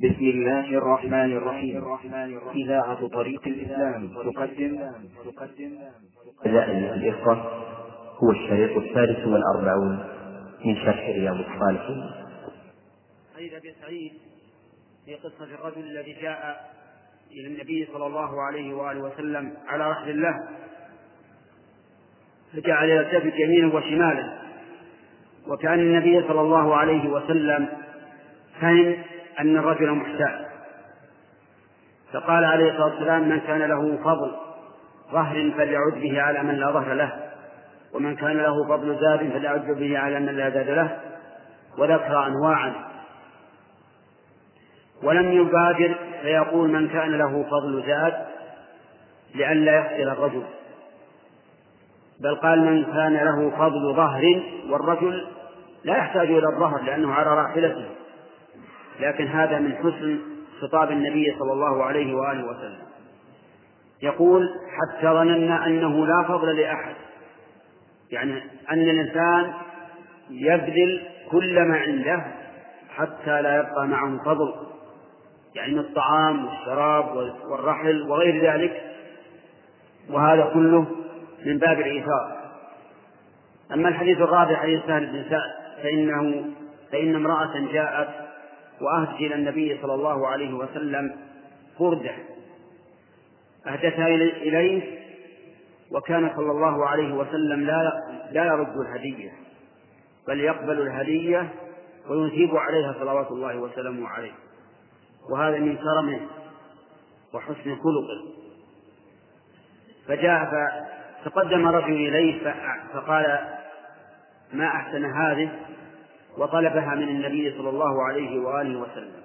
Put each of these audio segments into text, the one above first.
بسم الله الرحمن الرحيم. إذاعة طريق الإسلام تقدم. أعزائي الإخوة هو الشريط الثالث والأربعون من شرح رياض الصالحين. حديث ابي سعيد في قصة الرجل الذي جاء إلى النبي صلى الله عليه وآله وسلم على رحل الله فجعل يلتفت يمينه وشماله وكأن النبي صلى الله عليه وسلم فهم أن الرجل محتاج فقال عليه الصلاة والسلام من كان له فضل ظهر فليعد به على من لا ظهر له ومن كان له فضل زاد فليعد به على من لا زاد له. وذكر انواعا. ولم يبادر فيقول من كان له فضل زاد لئلا يخسر الرجل. بل قال من كان له فضل ظهر والرجل لا يحتاج إلى الظهر لأنه على راحلته. لكن هذا من حسن خطاب النبي صلى الله عليه وآله وسلم. يقول حتى ظننا أنه لا فضل لأحد. يعني أن الإنسان يبذل كل ما عنده حتى لا يبقى معه فضل. يعني من الطعام والشراب والرحل وغير ذلك. وهذا كله من باب الإيثار. أما الحديث الرابع حديث سهل بن سعد فإنه فإن امرأة جاءت وأهدت إلى النبي صلى الله عليه وسلم بردة أهدتها إليه وكان صلى الله عليه وسلم لا لا يرد الهدية بل يقبل الهدية ويثيب عليها صلوات الله وسلامه عليه. وهذا من كرمه وحسن خلقه. فجاء فتقدم رجل إليه فقال ما أحسن هذه؟ وطلبها من النبي صلى الله عليه وآله وسلم.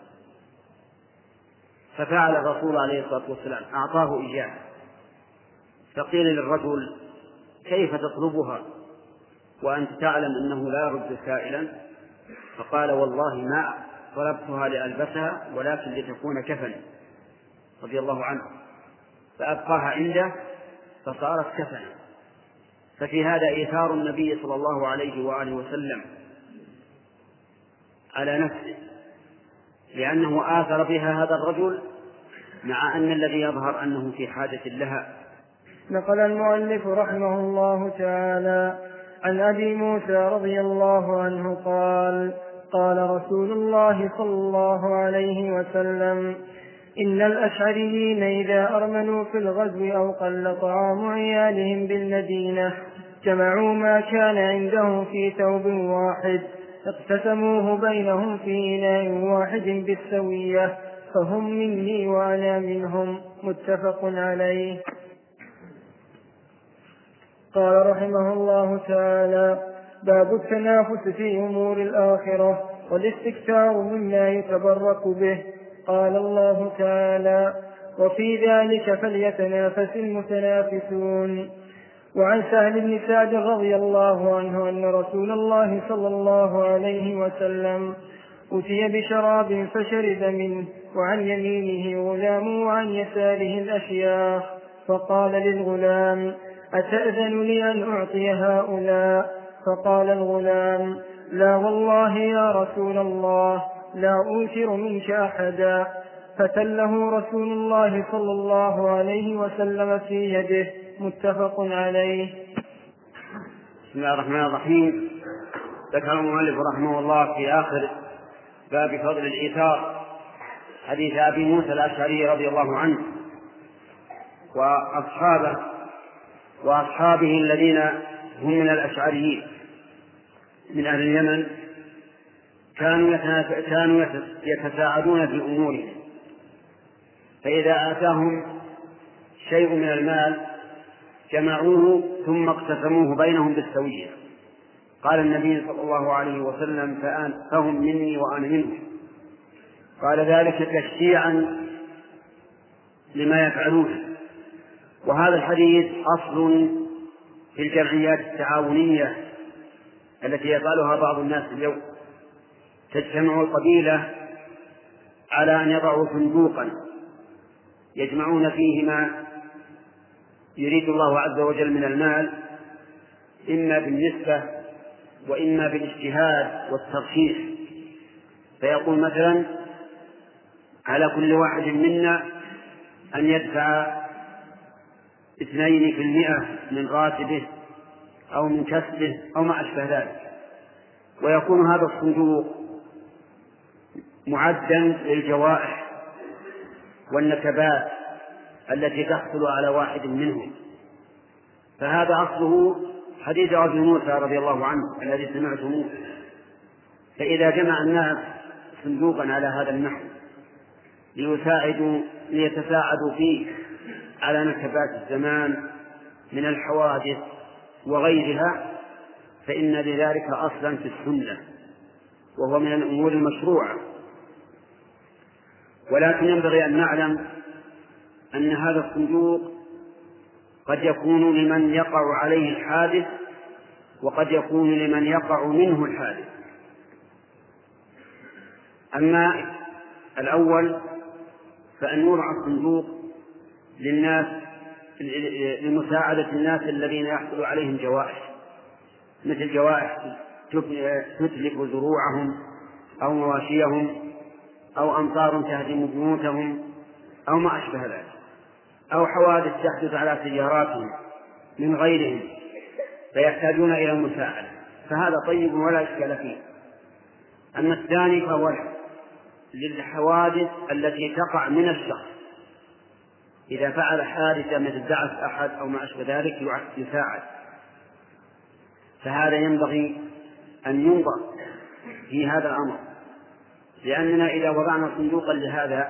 ففعل الرسول عليه الصلاة والسلام أعطاه إياه. فقيل للرجل كيف تطلبها؟ وأنت تعلم أنه لا يرد سائلا. فقال والله ما طلبتها لألبسها ولكن لتكون كفنا. رضي الله عنه. فأبقاها عنده فصارت كفنا. ففي هذا إيثار النبي صلى الله عليه وآله وسلم. على نفسه لأنه آثر بها هذا الرجل مع أن الذي يظهر أنه في حاجة لها. نقل المؤلف رحمه الله تعالى عن أبي موسى رضي الله عنه قال قال رسول الله صلى الله عليه وسلم إن الأشعريين إذا أرمنوا في الغزو أو قل طعام عيالهم بالمدينة جمعوا ما كان عندهم في ثوب واحد. اقتسموه بينهم في إناء واحد بالسوية فهم مني وأنا منهم. متفق عليه. قال رحمه الله تعالى باب التنافس في أمور الآخرة والاستكثار مما يتبرك به. قال الله تعالى وفي ذلك فليتنافس المتنافسون. وعن سهل بن سعد رضي الله عنه أن رسول الله صلى الله عليه وسلم أتي بشراب فشرب منه وعن يمينه غلام وعن يساره الأشياخ فقال للغلام أتأذن لي أن أعطي هؤلاء؟ فقال الغلام لا والله يا رسول الله لا أوثر منك أحدا. فتله رسول الله صلى الله عليه وسلم في يده متفق عليه. بسم الله الرحمن الرحيم. ذكر المؤلف رحمه الله في آخر باب فضل الإيثار حديث أبي موسى الأشعري رضي الله عنه وأصحابه وأصحابه الذين هم من الأشعريين من أهل اليمن كانوا كانوا يتساعدون في أمورهم. فإذا آتاهم شيء من المال جمعوه ثم اقتسموه بينهم بالسوية. قال النبي صلى الله عليه وسلم فهم مني وأنا منهم. قال ذلك تشجيعا لما يفعلونه وهذا الحديث أصل في الجمعيات التعاونية التي يفعلها بعض الناس اليوم. تجتمع القبيلة على أن يضعوا صندوقا يجمعون فيه ما يريد الله عز وجل من المال إما بالنسبة وإما بالاجتهاد والترشيح فيقول مثلا على كل واحد منا أن يدفع اثنين في المئة من راتبه أو من كسبه أو ما أشبه ذلك. ويكون هذا الصندوق معدا للجوائح والنكبات التي تحصل على واحد منهم. فهذا أصله حديث أبي موسى رضي الله عنه الذي سمعتموه. فإذا جمع الناس صندوقا على هذا النحو ليساعدوا ليتساعدوا فيه على نكبات الزمان من الحوادث وغيرها فإن لذلك أصلا في السنة وهو من الأمور المشروعة. ولكن ينبغي أن نعلم أن هذا الصندوق قد يكون لمن يقع عليه الحادث وقد يكون لمن يقع منه الحادث. أما الأول فأن يوضع الصندوق للناس لمساعدة الناس الذين يحصل عليهم جوائح مثل جوائح تتلف زروعهم أو مواشيهم أو أمطار تهدم بيوتهم أو ما أشبه ذلك. أو حوادث تحدث على سياراتهم من غيرهم فيحتاجون إلى المساعدة. فهذا طيب ولا إشكال فيه. أما الثاني فهو للحوادث التي تقع من الشخص. إذا فعل حادثة مثل دعس أحد أو ما أشبه ذلك يساعد. فهذا ينبغي أن ينظر في هذا الأمر. لأننا إذا وضعنا صندوقا لهذا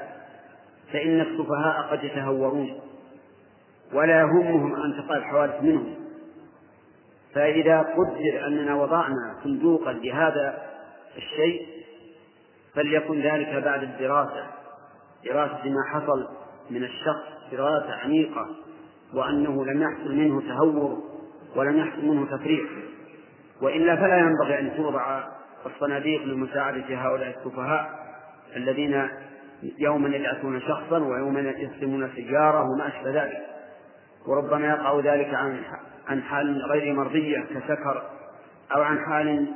فإن السفهاء قد يتهورون. ولا يهمهم أن تقع الحوادث منهم. فإذا قدر أننا وضعنا صندوقا لهذا الشيء فليكن ذلك بعد الدراسة. دراسة ما حصل من الشخص دراسة عميقة وأنه لم يحصل منه تهور ولم يحصل منه تفريط وإلا فلا ينبغي أن توضع الصناديق لمساعدة هؤلاء السفهاء الذين يوما يدعسون شخصا ويوما يسلمون سيارة وما أشبه ذلك. وربما يقع ذلك عن عن حال غير مرضية كسكر أو عن حال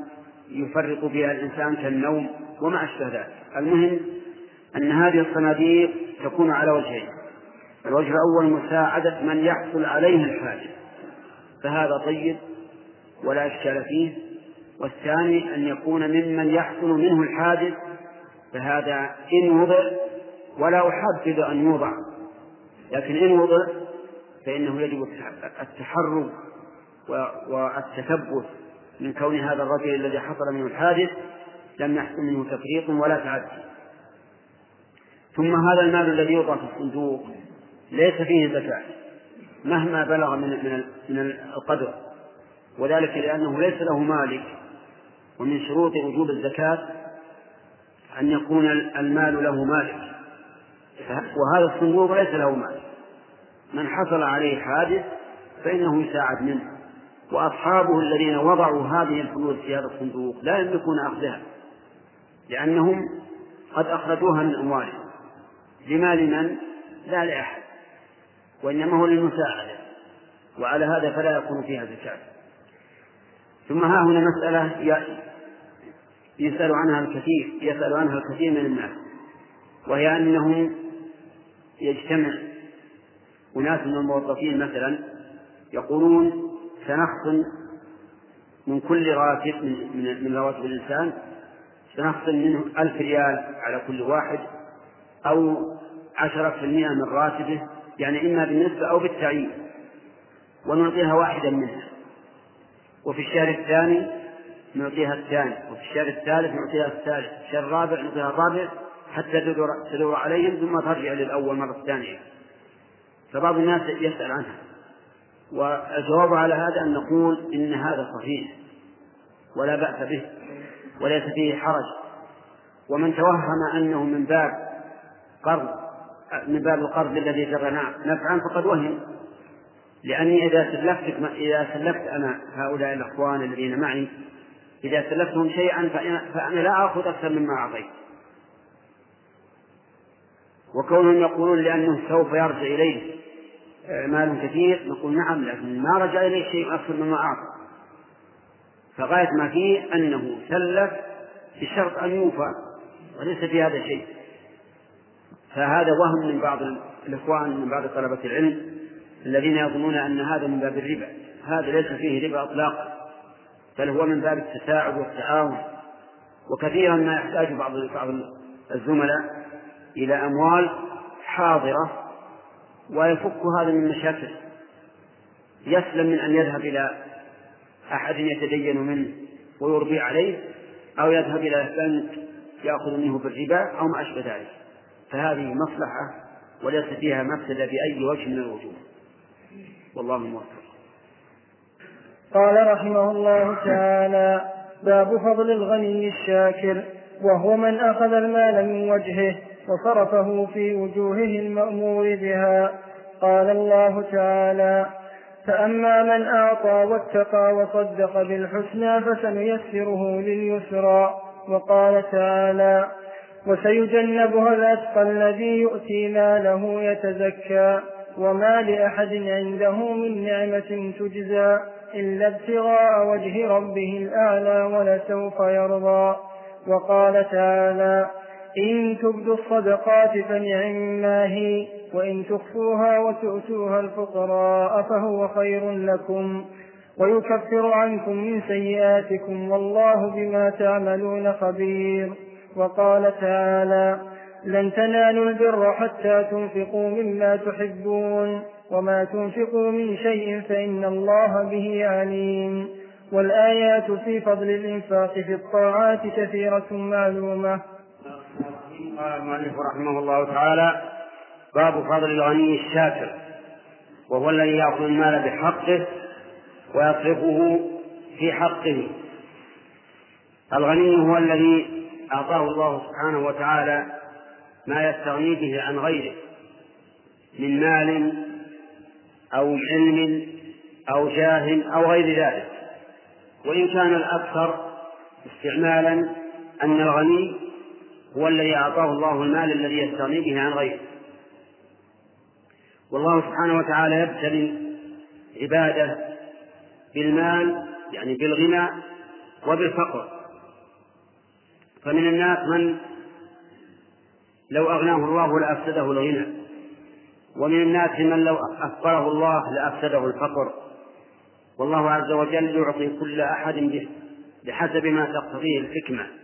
يفرق بها الإنسان كالنوم وما أشبه ذلك. المهم أن هذه الصناديق تكون على وجهين. الوجه الأول مساعدة من يحصل عليه الحاجة فهذا طيب ولا إشكال فيه. والثاني أن يكون ممن يحصل منه الحادث فهذا إن وضع ولا أحدد أن يوضع. لكن إن وضع فإنه يجب التحرك والتثبت من كون هذا الرجل الذي حصل منه الحادث لم يحصل منه تفريط ولا تعدي. ثم هذا المال الذي يوضع في الصندوق ليس فيه زكاة مهما بلغ من من من القدر. وذلك لأنه ليس له مالك. ومن شروط وجوب الزكاة أن يكون المال له مالك. وهذا الصندوق ليس له مالك. من حصل عليه حادث فإنه يساعد منه. وأصحابه الذين وضعوا هذه الفلوس في هذا الصندوق لا يملكون أخذها لأنهم قد أخرجوها من أموالهم. لمال من؟ لا لأحد وإنما هو للمساعدة وعلى هذا فلا يكون فيها زكاة. ثم ها هنا مسألة يسأل عنها الكثير يسأل عنها الكثير من الناس وهي أنهم يجتمع أناس من الموظفين مثلا يقولون سنخصم من كل راتب من, من رواتب الإنسان سنخصم منه ألف ريال على كل واحد أو عشرة في المئة من راتبه يعني إما بالنسبة أو بالتعيين ونعطيها واحدا منها. وفي الشهر الثاني نعطيها الثاني وفي الشهر الثالث نعطيها الثالث في الشهر الرابع نعطيها الرابع حتى تدور, تدور عليهم ثم ترجع للأول مرة ثانية. فبعض الناس يسأل عنها. والجواب على هذا أن نقول إن هذا صحيح ولا بأس به وليس فيه حرج. ومن توهم أنه من باب قرض من باب القرض الذي جرى نفعا فقد وهم. لأني إذا سلفت إذا سلفت أنا هؤلاء الأخوان الذين معي إذا سلفتهم شيئا فأنا لا آخذ أكثر مما أعطيت. وكونهم يقولون لأنه سوف يرجع إليه مال كثير نقول نعم لكن ما رجع إليه شيء أكثر مما أعطى. فغاية ما فيه أنه سلف بشرط أن يوفى وليس في هذا شيء. فهذا وهم من بعض الإخوان من بعض طلبة العلم الذين يظنون أن هذا من باب الربا. هذا ليس فيه ربا إطلاقا بل هو من باب التساعد والتعاون. وكثيرا ما يحتاج بعض بعض الزملاء إلى أموال حاضرة ويفك هذا من مشاكل يسلم من أن يذهب إلى أحد يتدين منه ويربي عليه أو يذهب إلى بنك يأخذ منه بالربا أو ما أشبه ذلك. فهذه مصلحة وليس فيها مفسدة بأي وجه من الوجوه. والله موفق. قال رحمه الله تعالى باب فضل الغني الشاكر وهو من أخذ المال من وجهه. وصرفه في وجوهه المأمور بها. قال الله تعالى فأما من أعطى واتقى وصدق بالحسنى فسنيسره لليسرى. وقال تعالى وسيجنبها الأتقى الذي يؤتي ماله يتزكى وما لأحد عنده من نعمة تجزى إلا ابتغاء وجه ربه الأعلى ولسوف يرضى. وقال تعالى إن تبدوا الصدقات فنعما هي وإن تخفوها وتؤتوها الفقراء فهو خير لكم. ويكفر عنكم من سيئاتكم والله بما تعملون خبير. وقال تعالى لن تنالوا البر حتى تنفقوا مما تحبون وما تنفقوا من شيء فإن الله به عليم. والآيات في فضل الإنفاق في الطاعات كثيرة معلومة قال المؤلف رحمه الله تعالى باب فضل الغني الشاكر وهو الذي يأخذ المال بحقه ويصرفه في حقه. الغني هو الذي أعطاه الله سبحانه وتعالى ما يستغني به عن غيره من مال أو علم أو جاه أو غير ذلك. وإن كان الأكثر استعمالا أن الغني هو الذي أعطاه الله المال الذي يستغني به عن غيره. والله سبحانه وتعالى يبتلي عباده بالمال يعني بالغنى وبالفقر. فمن الناس من لو أغناه الله لأفسده الغنى ومن الناس من لو أفقره الله لأفسده الفقر. والله عز وجل يعطي كل أحد بحسب ما تقتضيه الحكمة.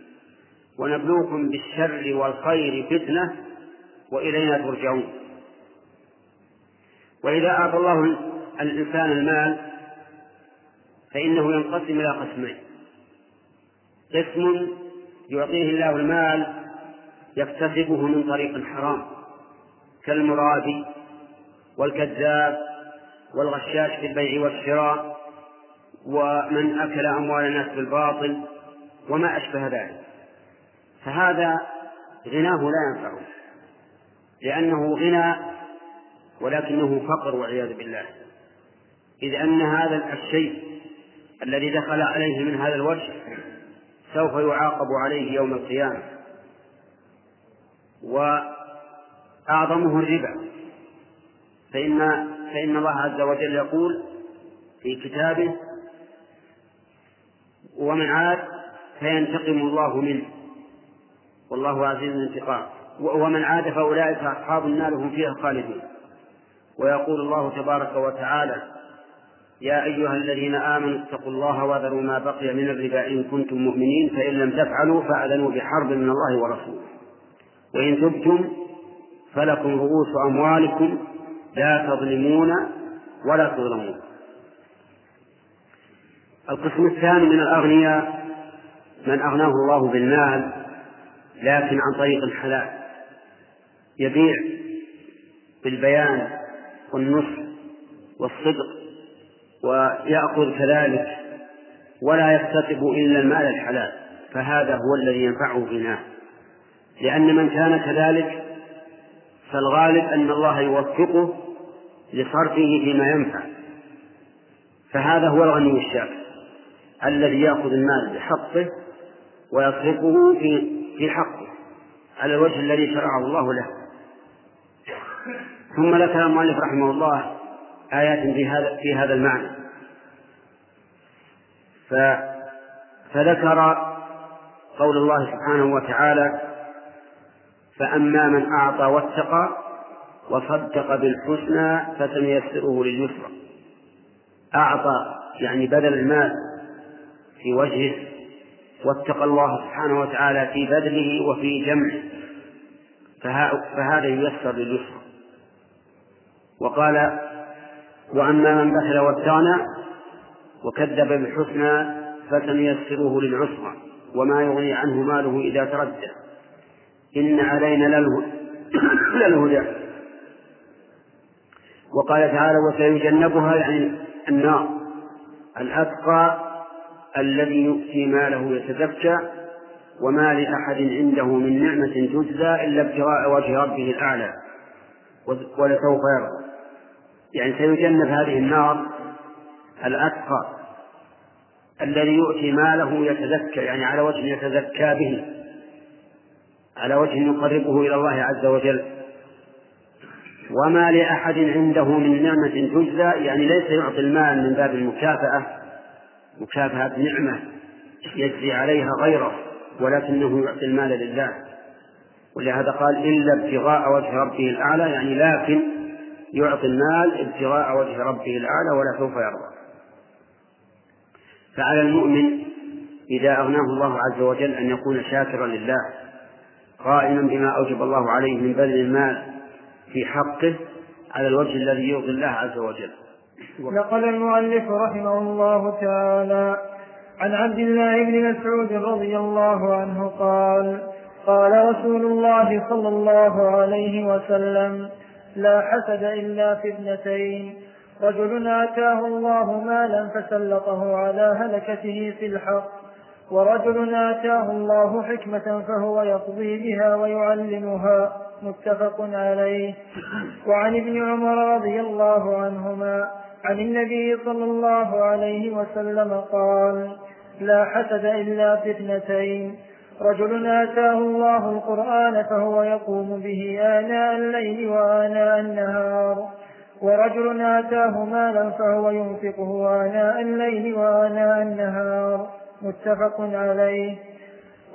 ونبلوكم بالشر والخير فتنة وإلينا ترجعون. وإذا أعطى الله الإنسان المال فإنه ينقسم إلى قسمين. قسم يعطيه الله المال يكتسبه من طريق حرام كالمرابي والكذاب والغشاش في البيع والشراء ومن أكل أموال الناس بالباطل وما أشبه ذلك. فهذا غناه لا ينفعه لأنه غنى ولكنه فقر والعياذ بالله. إذ أن هذا الشيء الذي دخل عليه من هذا الوجه سوف يعاقب عليه يوم القيامة. وأعظمه الربا. فإن فإن الله عز وجل يقول في كتابه ومن عاد فينتقم الله منه. والله عزيز الانتقام ومن عاد فأولئك أصحاب النار هم فيها خالدون. ويقول الله تبارك وتعالى يا أيها الذين آمنوا اتقوا الله وذروا ما بقي من الربا إن كنتم مؤمنين فإن لم تفعلوا فأذنوا بحرب من الله ورسوله. وإن تبتم فلكم رؤوس أموالكم لا تظلمون ولا تظلمون. القسم الثاني من الأغنياء من أغناه الله بالمال لكن عن طريق حلال يبيع بالبيان والنصح والصدق ويأخذ كذلك ولا يكتسب إلا المال الحلال فهذا هو الذي ينفعه غناه لأن من كان كذلك فالغالب أن الله يوفقه لصرفه فيما ينفع. فهذا هو الغني الشاكر الذي يأخذ المال بحقه ويصرفه في في حقه على الوجه الذي شرعه الله له. ثم ذكر المؤلف رحمه الله آيات في هذا في هذا المعنى. ف فذكر قول الله سبحانه وتعالى فأما من أعطى واتقى وصدق بالحسنى فسنيسره لليسرى. أعطى يعني بذل المال في وجهه واتقى الله سبحانه وتعالى في بذله وفي جمعه. فهذا ييسر لليسرى وقال وأما من بخل واستغنى وكذب بالحسنى فسنيسره للعسرى وما يغني عنه ماله إذا تردى. إن علينا للهدى. وقال تعالى وسيجنبها يعني النار. الأتقى الذي يؤتي ماله يتزكى وما لأحد عنده من نعمة تجزى إلا ابتغاء وجه ربه الأعلى. ولسوف يرضى يعني سيجنب هذه النار الأتقى الذي يؤتي ماله يتزكى يعني على وجه يتزكى به على وجه يقربه إلى الله عز وجل. وما لأحد عنده من نعمة تجزى يعني ليس يعطي المال من باب المكافأة مكافأة نعمة يجزي عليها غيره ولكنه يعطي المال لله. ولهذا قال إلا ابتغاء وجه ربه الأعلى يعني لكن يعطي المال ابتغاء وجه ربه الأعلى ولا سوف يرضى. فعلى المؤمن إذا أغناه الله عز وجل أن يكون شاكرا لله قائما بما أوجب الله عليه من بذل المال في حقه على الوجه الذي يرضي الله عز وجل. نقل المؤلف رحمه الله تعالى عن عبد الله بن مسعود رضي الله عنه قال قال رسول الله صلى الله عليه وسلم لا حسد إلا في اثنتين رجل آتاه الله مالا فسلطه على هلكته في الحق. ورجل آتاه الله حكمة فهو يقضي بها ويعلمها. متفق عليه. وعن ابن عمر رضي الله عنهما عن النبي صلى الله عليه وسلم قال لا حسد إلا في اثنتين. رجل آتاه الله القرآن فهو يقوم به آناء الليل وآناء النهار. ورجل آتاه مالا فهو ينفقه آناء الليل وآناء النهار. متفق عليه.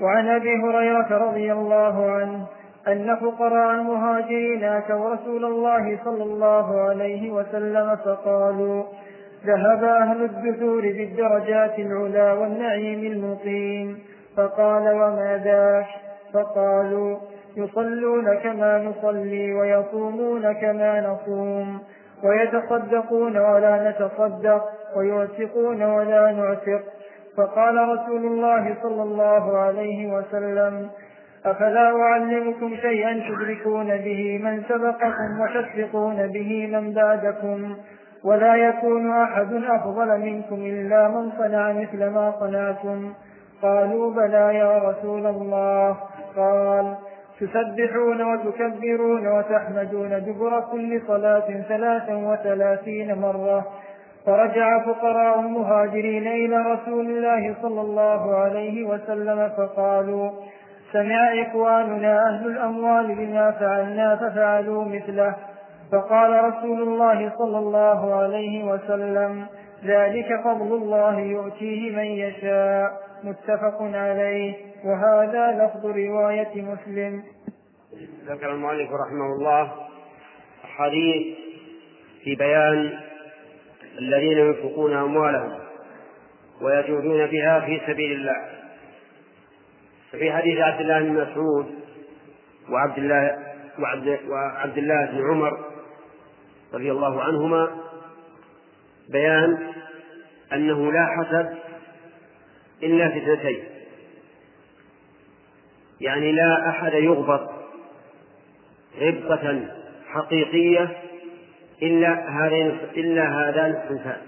وعن أبي هريرة رضي الله عنه أن فقراء المهاجرين أتوا رسول الله صلى الله عليه وسلم فقالوا ذهب أهل الدثور بالدرجات العلا والنعيم المقيم. فقال وما ذاك فقالوا يصلون كما نصلي ويصومون كما نصوم ويتصدقون ولا نتصدق ويعتقون ولا نعتق فقال رسول الله صلى الله عليه وسلم أفلا أعلمكم شيئا تدركون به من سبقكم وتسبقون به من بعدكم ولا يكون أحد أفضل منكم إلا من صنع مثل ما صنعتم. قالوا بلى يا رسول الله. قال تسبحون وتكبرون وتحمدون دبر كل صلاة ثلاثا وثلاثين مرة. فرجع فقراء المهاجرين إلى رسول الله صلى الله عليه وسلم فقالوا سمع إخواننا أهل الأموال بما فعلنا ففعلوا مثله. فقال رسول الله صلى الله عليه وسلم ذلك فضل الله يؤتيه من يشاء. متفق عليه. وهذا لفظ رواية مسلم. ذكر المؤلف رحمه الله حديث في بيان الذين ينفقون أموالهم ويجودون بها في سبيل الله. ففي حديث عبد الله بن مسعود وعبد الله وعبد, وعبد الله بن عمر رضي الله عنهما بيان أنه لا حسد إلا في اثنتين. يعني لا أحد يغبط غبطة حقيقية إلا هذين إلا هذان الصنفان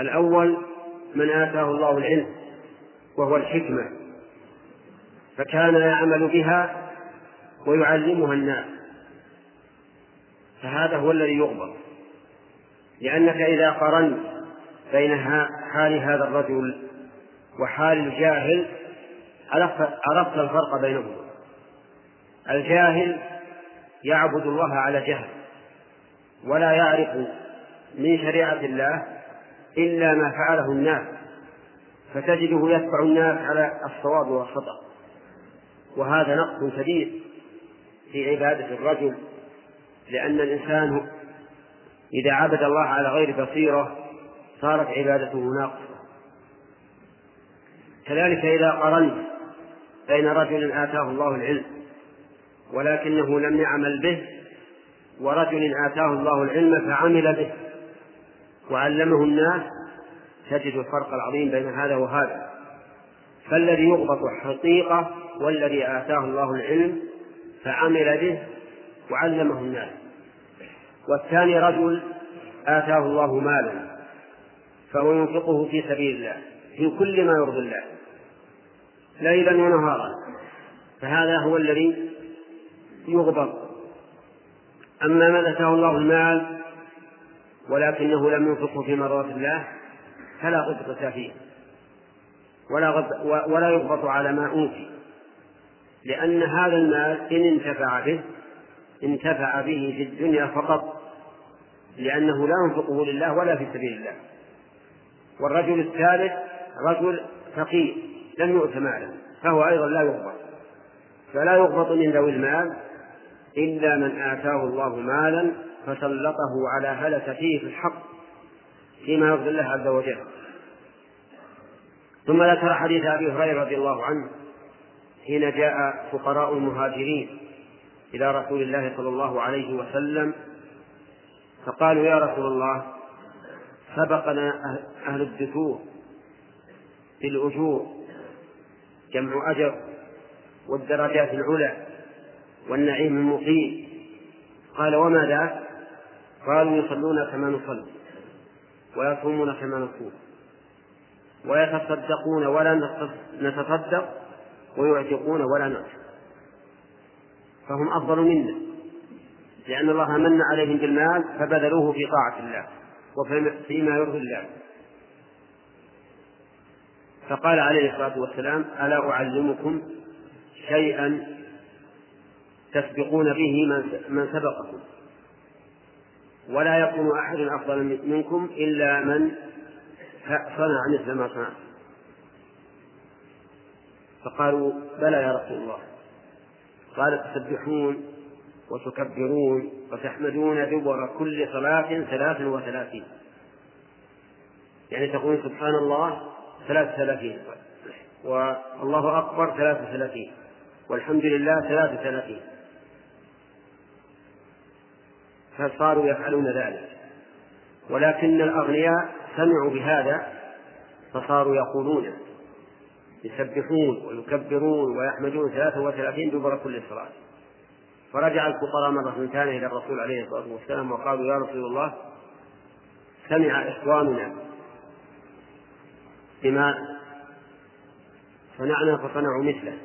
الأول من آتاه الله العلم وهو الحكمة فكان يعمل بها ويعلمها الناس. فهذا هو الذي يغبط لأنك إذا قرنت بين حال هذا الرجل وحال الجاهل عرفت الفرق بينهما الجاهل يعبد الله على جهل ولا يعرف من شريعة الله إلا ما فعله الناس. فتجده يتبع الناس على الصواب والخطأ. وهذا نقص كبير في عبادة الرجل لأن الإنسان إذا عبد الله على غير بصيرة صارت عبادته ناقصة كذلك إذا قرنت بين رجل آتاه الله العلم ولكنه لم يعمل به ورجل آتاه الله العلم فعمل به وعلمه الناس تجد الفرق العظيم بين هذا وهذا. فالذي يضبط حقيقة والذي آتاه الله العلم فعمل به وعلمه الناس. والثاني رجل آتاه الله مالا فهو ينفقه في سبيل الله في كل ما يرضي الله ليلا ونهارا. فهذا هو الذي يغبط. أما من أتاه الله المال ولكنه لم ينفقه في مرضات الله فلا غبطة فيه. ولا غب ولا يغبط على ما أوتي. لأن هذا المال إن انتفع به انتفع به في الدنيا فقط لأنه لا ينفقه لله ولا في سبيل الله. والرجل الثالث رجل فقير لم يؤت مالا فهو أيضا لا يغبط. فلا يغبط من ذوي المال إلا من آتاه الله مالا فسلطه على هلك فيه في الحق. فيما يرضي الله عز وجل. ثم ذكر حديث أبي هريرة رضي الله عنه حين جاء فقراء المهاجرين إلى رسول الله صلى الله عليه وسلم فقالوا يا رسول الله سبقنا أهل الدثور بالأجور جمع أجر والدرجات العلى والنعيم المقيم. قال وما ذاك قالوا يصلون كما نصلي. ويصومون كما نصوم. ويتصدقون ولا نتصدق ويعتقون ولا نعتق. فهم أفضل منا. لأن الله من عليهم بالمال فبذلوه في طاعة الله وفيما يرضي الله. فقال عليه الصلاة والسلام ألا أعلمكم شيئا تسبقون به من سبقكم؟ ولا يكون أحد أفضل منكم إلا من صنع مثل ما صنعت فقالوا بلى يا رسول الله. قال تسبحون وتكبرون وتحمدون دبر كل صلاة ثلاث وثلاثين. يعني تقول سبحان الله ثلاث ثلاثين. والله أكبر ثلاث ثلاثين. والحمد لله ثلاث ثلاثين. فصاروا يفعلون ذلك؟ ولكن الأغنياء سمعوا بهذا فصاروا يقولون يسبحون ويكبرون ويحمدون ثلاثة وثلاثين دبر كل صلاة. فرجع الفقراء مرة ثانية إلى الرسول عليه الصلاة والسلام وقالوا يا رسول الله سمع إخواننا بما صنعنا فصنعوا مثله.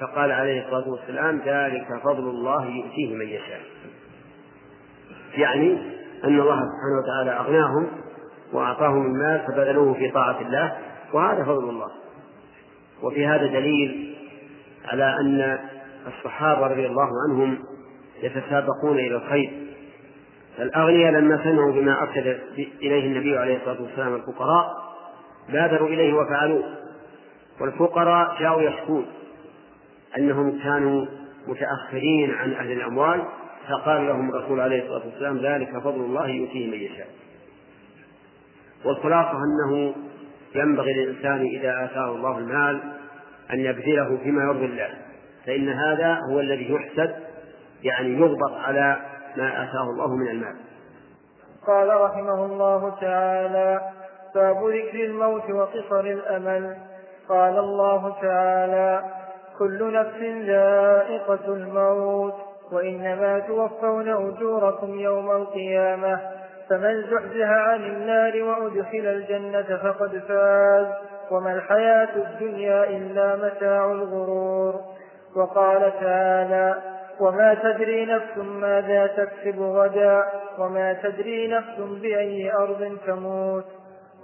فقال عليه الصلاة والسلام ذلك فضل الله يؤتيه من يشاء. يعني أن الله سبحانه وتعالى أغناهم وأعطاهم المال فبذلوه في طاعة الله وهذا فضل الله. وفي هذا دليل على أن الصحابة رضي الله عنهم يتسابقون إلى الخير. الأغنياء لما سمعوا بما أرشد إليه النبي عليه الصلاة والسلام الفقراء بادروا إليه وفعلوه. والفقراء جاءوا يشكون. أنهم كانوا متأخرين عن أهل الأموال فقال لهم الرسول عليه الصلاة والسلام ذلك فضل الله يؤتيه من يشاء. والخلاصة أنه ينبغي للإنسان إذا آتاه الله المال أن يبذله فيما يرضي الله فإن هذا هو الذي يحسد يعني يضبط على ما آتاه الله من المال. قال رحمه الله تعالى باب ذكر الموت وقصر الأمل. قال الله تعالى كل نفس ذائقة الموت وإنما توفون أجوركم يوم القيامة فمن زحزح عن النار وأدخل الجنة فقد فاز وما الحياة الدنيا إلا متاع الغرور. وقال تعالى وما تدري نفس ماذا تكسب غدا وما تدري نفس بأي أرض تموت.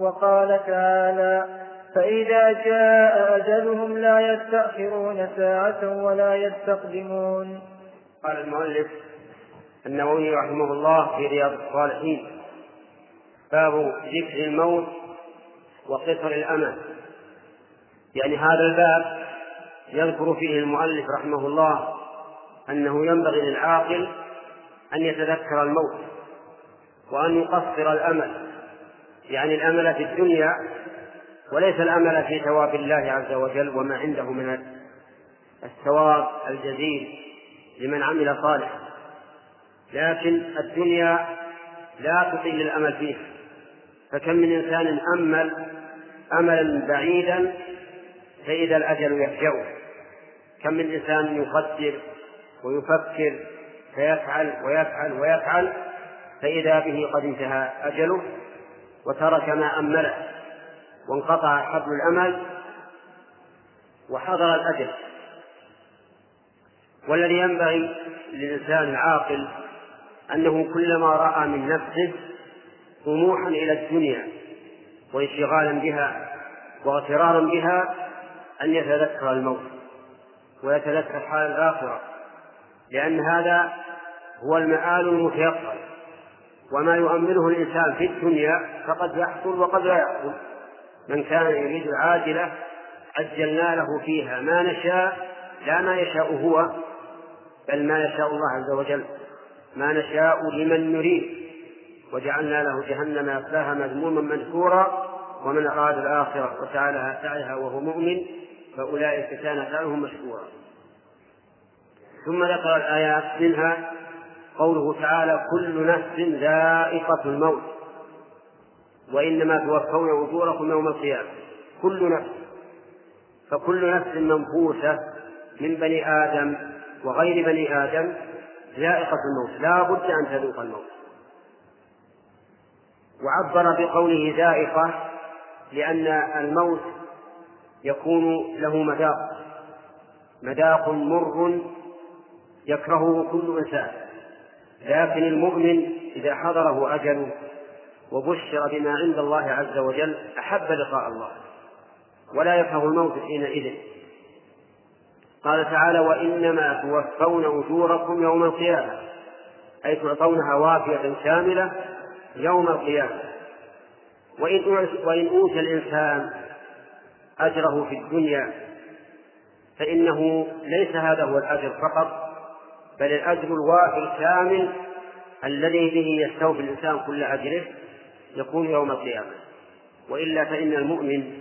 وقال تعالى فإذا جاء أجلهم لا يستأخرون ساعة ولا يستقدمون. قال المؤلف النووي رحمه الله في رياض الصالحين باب ذكر الموت وقصر الأمل. يعني هذا الباب يذكر فيه المؤلف رحمه الله أنه ينبغي للعاقل أن يتذكر الموت وأن يقصر الأمل. يعني الأمل في الدنيا وليس الأمل في ثواب الله عز وجل وما عنده من الثواب الجزيل لمن عمل صالحا. لكن الدنيا لا تطيل الأمل فيها. فكم من إنسان أمل أملا بعيدا فإذا الأجل يفجأه كم من إنسان يقدر ويفكر فيفعل ويفعل ويفعل فإذا به قد انتهى أجله وترك ما أمله. وانقطع حبل الأمل وحضر الأجل. والذي ينبغي للإنسان العاقل أنه كلما رأى من نفسه طموحا إلى الدنيا وانشغالا بها واغترارا بها أن يتذكر الموت ويتذكر حال الآخرة لأن هذا هو المآل المتيقن. وما يؤمله الإنسان في الدنيا فقد يحصل وقد لا يحصل. من كان يريد العاجلة عجلنا له فيها ما نشاء لا ما يشاء هو بل ما يشاء الله عز وجل. ما نشاء لمن نريد. وجعلنا له جهنم يصلاها مذموما مدحورا ومن أراد الآخرة وسعى لها سعيها وهو مؤمن فأولئك كان سعيهم مشكورا. ثم ذكر الآيات منها قوله تعالى كل نفس ذائقة الموت وإنما توفون أجوركم يوم القيامة. كل نفس فكل نفس منفوسة من بني آدم وغير بني آدم ذائقة الموت. لا بد أن تذوق الموت. وعبر بقوله ذائقة لأن الموت يكون له مذاق. مذاق مر يكرهه كل إنسان. لكن المؤمن إذا حضره أجله وبشر بما عند الله عز وجل أحب لقاء الله ولا يكره الموت حينئذ. قال تعالى وإنما توفون أجوركم يوم القيامة أي تعطونها وافية كاملة يوم القيامة. وإن وإن أوتي الإنسان أجره في الدنيا فإنه ليس هذا هو الأجر فقط بل الأجر الوافي الكامل الذي به يستوفي الإنسان كل أجره. يكون يوم القيامة. وإلا فإن المؤمن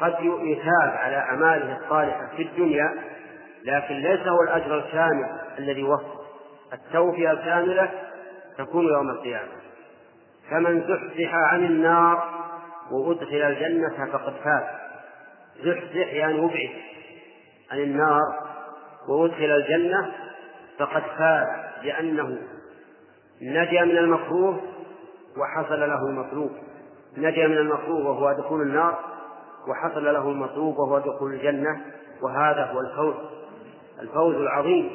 قد يثاب على أعماله الصالحة في الدنيا لكن ليس هو الأجر الكامل الذي وفق التوفية الكاملة تكون يوم القيامة. فمن زحزح عن النار وأدخل الجنة فقد فاز. زحزح يعني وبعد عن النار وأدخل الجنة فقد فاز لأنه نجا من المكروه وحصل له المطلوب. نجا من المكروه وهو دخول النار وحصل له المطلوب وهو دخول الجنة وهذا هو الفوز. الفوز العظيم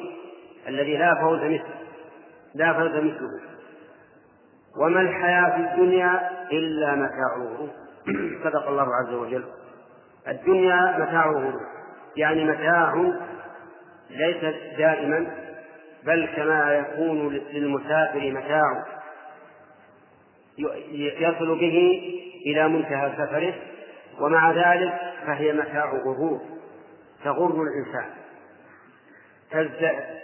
الذي لا فوز مثله لا فوز مثله. وما الحياة الدنيا إلا متاع الغرور صدق الله عز وجل. الدنيا متاع الغرور يعني متاع ليس دائما بل كما يكون للمسافر متاع يصل به إلى منتهى سفره ومع ذلك فهي متاع غرور تغر الإنسان.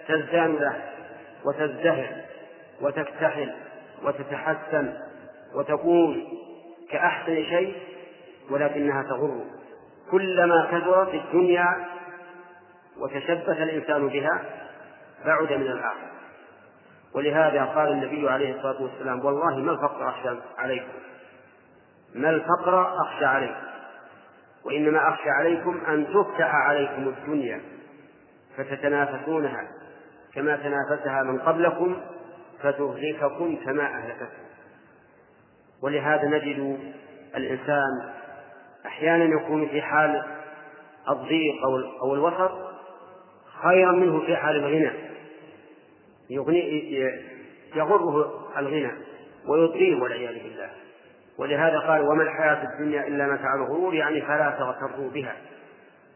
تزدان له وتزدهر وتكتحل وتتحسن وتكون كأحسن شيء ولكنها تغر. كلما كثرت الدنيا وتشبث الإنسان بها بعد من الآخر. ولهذا قال النبي عليه الصلاة والسلام والله ما الفقر أخشى عليكم؟ ما الفقر أخشى عليكم وإنما أخشى عليكم أن تفتح عليكم الدنيا فتتنافسونها كما تنافسها من قبلكم فتهلككم كما أهلكتكم ولهذا نجد الإنسان أحيانا يكون في حال الضيق أو الوسط خيرا منه في حال الغنى. يغني يغره الغنى ويطغيه والعياذ بالله. ولهذا قال وما الحياة الدنيا إلا متاع الغرور. يعني فلا تغتروا بها.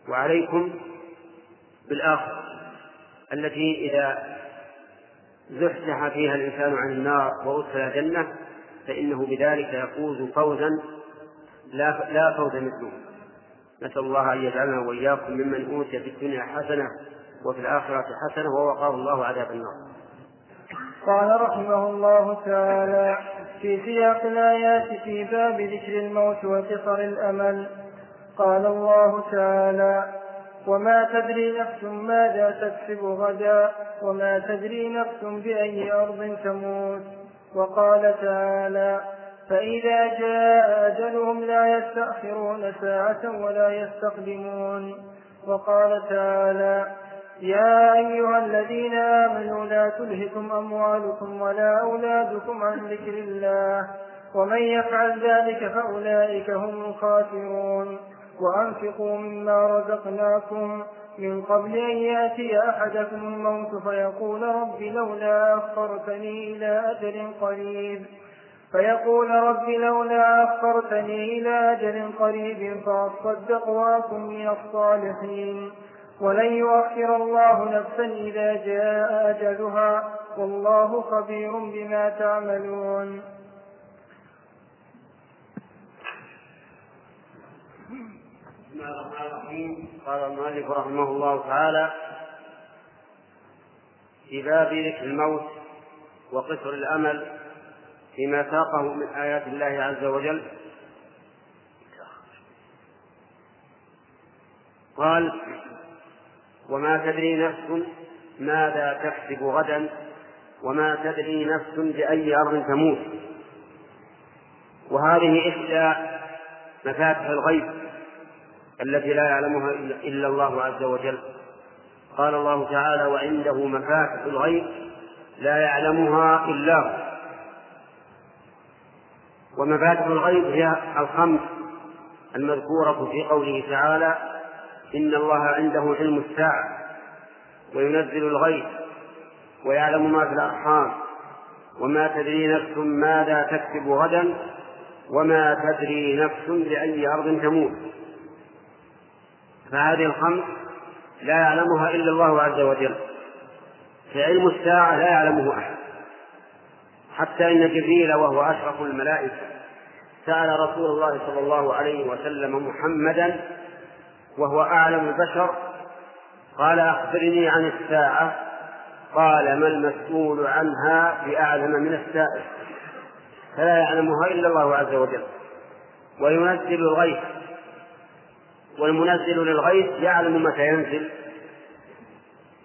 وعليكم بالآخرة التي إذا زحزح فيها الإنسان عن النار وأدخل الجنة فإنه بذلك يفوز فوزا لا لا فوز مثله. نسأل الله أن يجعلنا وإياكم ممن أوتي في الدنيا حسنة وفي الآخرة حسنة ووقاه الله عذاب النار. قال رحمه الله تعالى في سياق الآيات في باب ذكر الموت وقصر الأمل. قال الله تعالى وما تدري نفس ماذا تكسب غدا وما تدري نفس بأي أرض تموت. وقال تعالى فإذا جاء أجلهم لا يستأخرون ساعة ولا يستقدمون. وقال تعالى يا أيها الذين آمنوا لا تلهكم أموالكم ولا أولادكم عن ذكر الله ومن يفعل ذلك فأولئك هم الخاسرون. وأنفقوا مما رزقناكم من قبل أن يأتي أحدكم الموت فيقول رب لولا أخرتني إلى أجل قريب. فيقول رب لولا أخرتني إلى أجل قريب فأصدق وأكن من الصالحين. ولن يؤخر الله نفسا إذا جاء أجلها والله خبير بما تعملون. بسم الله الرحمن الرحيم قال المؤلف رحمه الله تعالى في باب ذكر الموت وقصر الأمل فيما ساقه من آيات الله عز وجل. قال وما تدري نفس ماذا تكسب غدا وما تدري نفس بأي أرض تموت. وهذه إحدى مفاتح الغيب التي لا يعلمها إلا الله عز وجل. قال الله تعالى وعنده مفاتح الغيب لا يعلمها إلا هو. ومفاتح الغيب هي الخمس المذكورة في قوله تعالى إن الله عنده علم الساعة وينزل الغيث ويعلم ما في الأرحام وما تدري نفس ماذا تكسب غدا وما تدري نفس بأي أرض تموت. فهذه الخمس لا يعلمها إلا الله عز وجل. فعلم الساعة لا يعلمه أحد. حتى إن جبريل وهو أشرف الملائكة سأل رسول الله صلى الله عليه وسلم محمدا وهو أعلم البشر. قال أخبرني عن الساعة. قال ما المسؤول عنها بأعلم من السائل. فلا يعلمها إلا الله عز وجل. وينزل الغيث. والمنزل للغيث يعلم متى ينزل.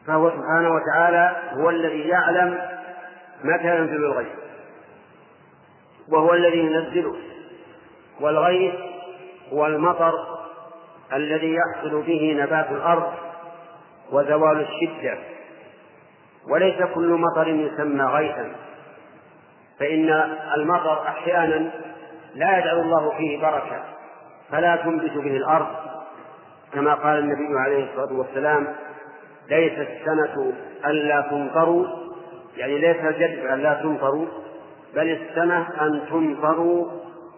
فهو سبحانه وتعالى هو الذي يعلم متى ينزل الغيث. وهو الذي ينزله. والغيث هو المطر الذي يحصل به نبات الأرض وزوال الشدة. وليس كل مطر يسمى غيثا. فإن المطر أحيانا لا يجعل الله فيه بركة فلا تنبت به الأرض. كما قال النبي عليه الصلاة والسلام ليس السنة ألا تمطروا يعني ليس الجدب ألا تمطروا بل السنة أن تمطروا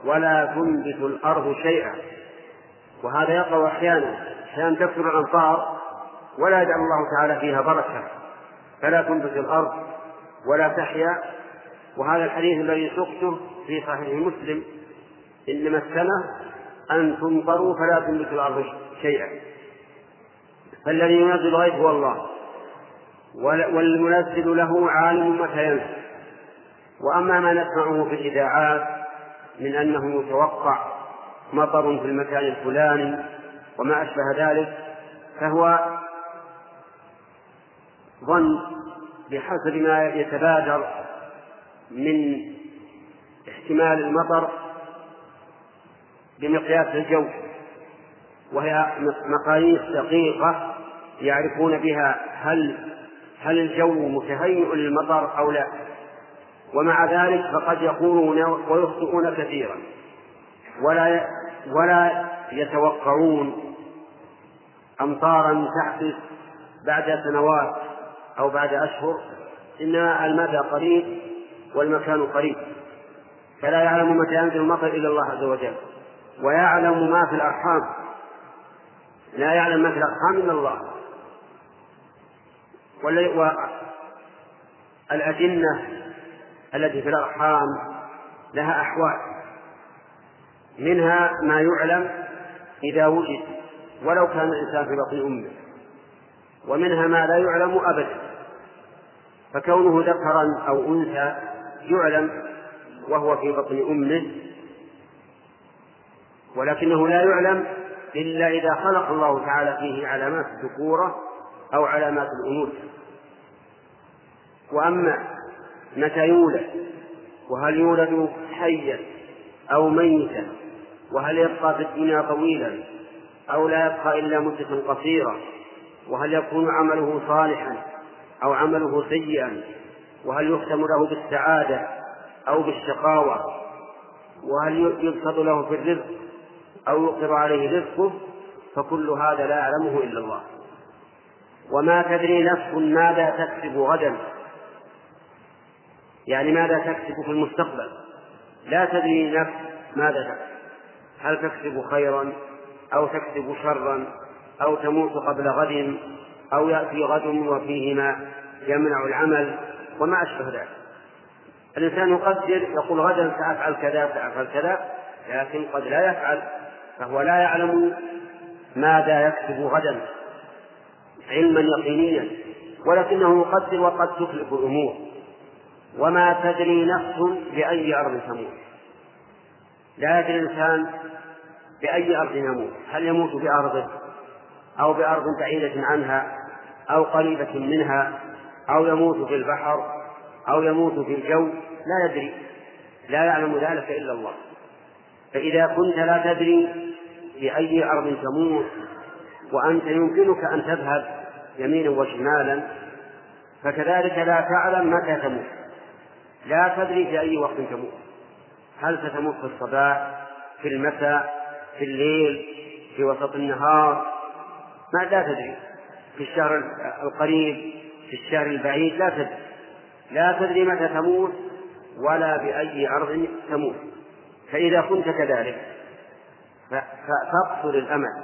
ولا تنبت الأرض شيئا. وهذا يقع أحيانا أحيانا تكثر الأمطار ولا يجعل الله تعالى فيها بركة. فلا تنبت الأرض ولا تحيا. وهذا الحديث الذي سقته في صحيح مسلم. إنما السنة أن تمطروا فلا تنبت الأرض شيئا. فالذي ينزل الغيث هو الله. والمنزل له عالم متى ينزل وأما ما نسمعه في الإذاعات من أنه يتوقع مطر في المكان الفلاني وما أشبه ذلك فهو ظن بحسب ما يتبادر من احتمال المطر بمقياس الجو وهي مقاييس دقيقة يعرفون بها هل هل الجو متهيئ للمطر أو لا. ومع ذلك فقد يقولون ويخطئون كثيرا ولا ولا يتوقعون أمطارا تحدث بعد سنوات أو بعد أشهر إنما المدى قريب والمكان قريب. فلا يعلم متى ينزل المطر إلا الله عز وجل. ويعلم ما في الأرحام. لا يعلم ما في الأرحام إلا الله. والأجنة التي في الأرحام لها أحوال. منها ما يعلم إذا وجد ولو كان الإنسان في بطن أمه. ومنها ما لا يعلم أبدا. فكونه ذكرا أو أنثى يعلم وهو في بطن أمه. ولكنه لا يعلم إلا إذا خلق الله تعالى فيه علامات الذكورة أو علامات الأنوثة. وأما متى يولد وهل يولد حيا أو ميتا وهل يبقى في الدنيا طويلا أو لا يبقى إلا مدة قصيرة وهل يكون عمله صالحا أو عمله سيئا وهل يختم له بالسعادة أو بالشقاوة وهل يبسط له في الرزق أو يقدر عليه رزقه فكل هذا لا يعلمه إلا الله. وما تدري نفس ماذا تكسب غدا يعني ماذا تكسب في المستقبل. لا تدري نفس ماذا تكسب. هل تكسب خيرا أو تكسب شرا أو تموت قبل غد أو يأتي غد وفيه ما يمنع العمل وما أشبه ذلك. الإنسان يقدر يقول غدا سأفعل كذا سأفعل كذا لكن قد لا يفعل فهو لا يعلم ماذا يكسب غدا علما يقينيا ولكنه يقدر وقد تخلف الأمور. وما تدري نفس بأي أرض تموت. لا يدري الإنسان بأي أرض يموت. هل يموت بأرضه أو بأرض بعيدة عنها أو قريبة منها أو يموت في البحر أو يموت في الجو لا يدري. لا يعلم ذلك إلا الله. فإذا كنت لا تدري بأي أرض تموت وأنت يمكنك أن تذهب يمينا وشمالا فكذلك لا تعلم متى تموت. لا تدري في أي وقت تموت. هل ستموت في الصباح في المساء في الليل في وسط النهار؟ ما لا تدري. في الشهر القريب في الشهر البعيد لا تدري. لا تدري متى تموت ولا بأي أرض تموت. فإذا كنت كذلك فاقصر الأمل.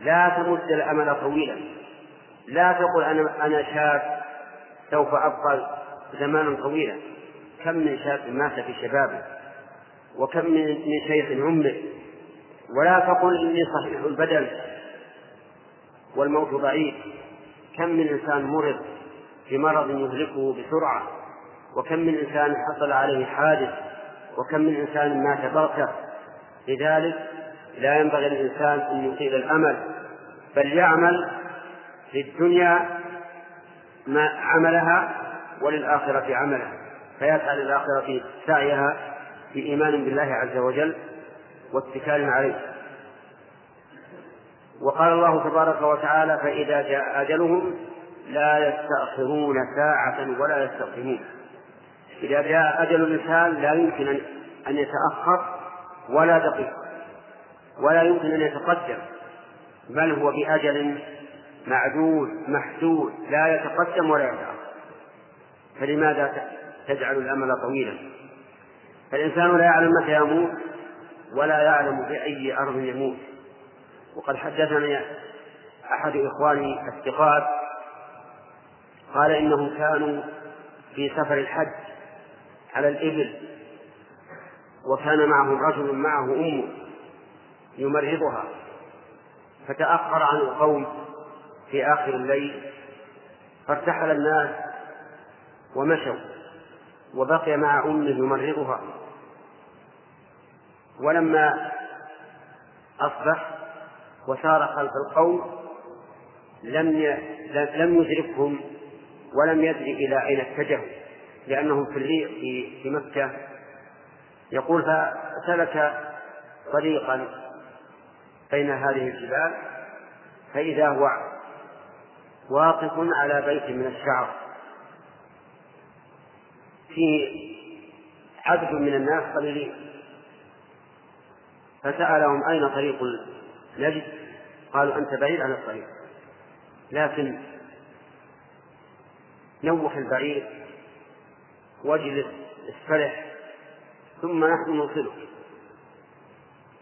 لا تمد الأمل طويلا. لا تقل أنا أنا شاب سوف أبقى زمانا طويلا. كم من شاب مات في شبابه وكم من شيخ عمر ولا تقل إني صحيح البدن. والموت بعيد. كم من إنسان مرض بمرض يهلكه بسرعة. وكم من إنسان حصل عليه حادث. وكم من إنسان مات بغتة لذلك لا ينبغي للإنسان أن يطيل الأمل بل يعمل للدنيا ما عملها وللآخرة عملها فيسعى للآخرة سعيها بإيمان بالله عز وجل واتكال عليه. وقال الله تبارك وتعالى فإذا جاء أجلهم لا يستأخرون ساعة ولا يستقدمون. إذا جاء أجل الإنسان لا يمكن أن يتأخر ولا دقيقة ولا يمكن أن يتقدم. بل هو بأجل معدود محدود لا يتقدم ولا يتأخر. فلماذا تجعل الأمل طويلا؟ فالإنسان لا يعلم متى يموت ولا يعلم بأي أرض يموت. وقد حدثني أحد إخواني الثقات قال إنهم كانوا في سفر الحج على الإبل وكان معهم رجل معه أمه يمرضها. فتأخر عن القوم في آخر الليل فارتحل الناس ومشوا وبقي مع أمه يمرضها. ولما أصبح وسار خلف القوم لم لم يدركهم ولم يدري إلى أين اتجهوا لأنهم في الريح في في مكة. يقول فسلك طريقا بين هذه الجبال فإذا هو واقف على بيت من الشعر فيه عدد من الناس قليلين فسألهم أين طريق نجد قالوا أنت بعيد عن الطريق. لكن نوح البعير واجلس استرح ثم نحن نوصلك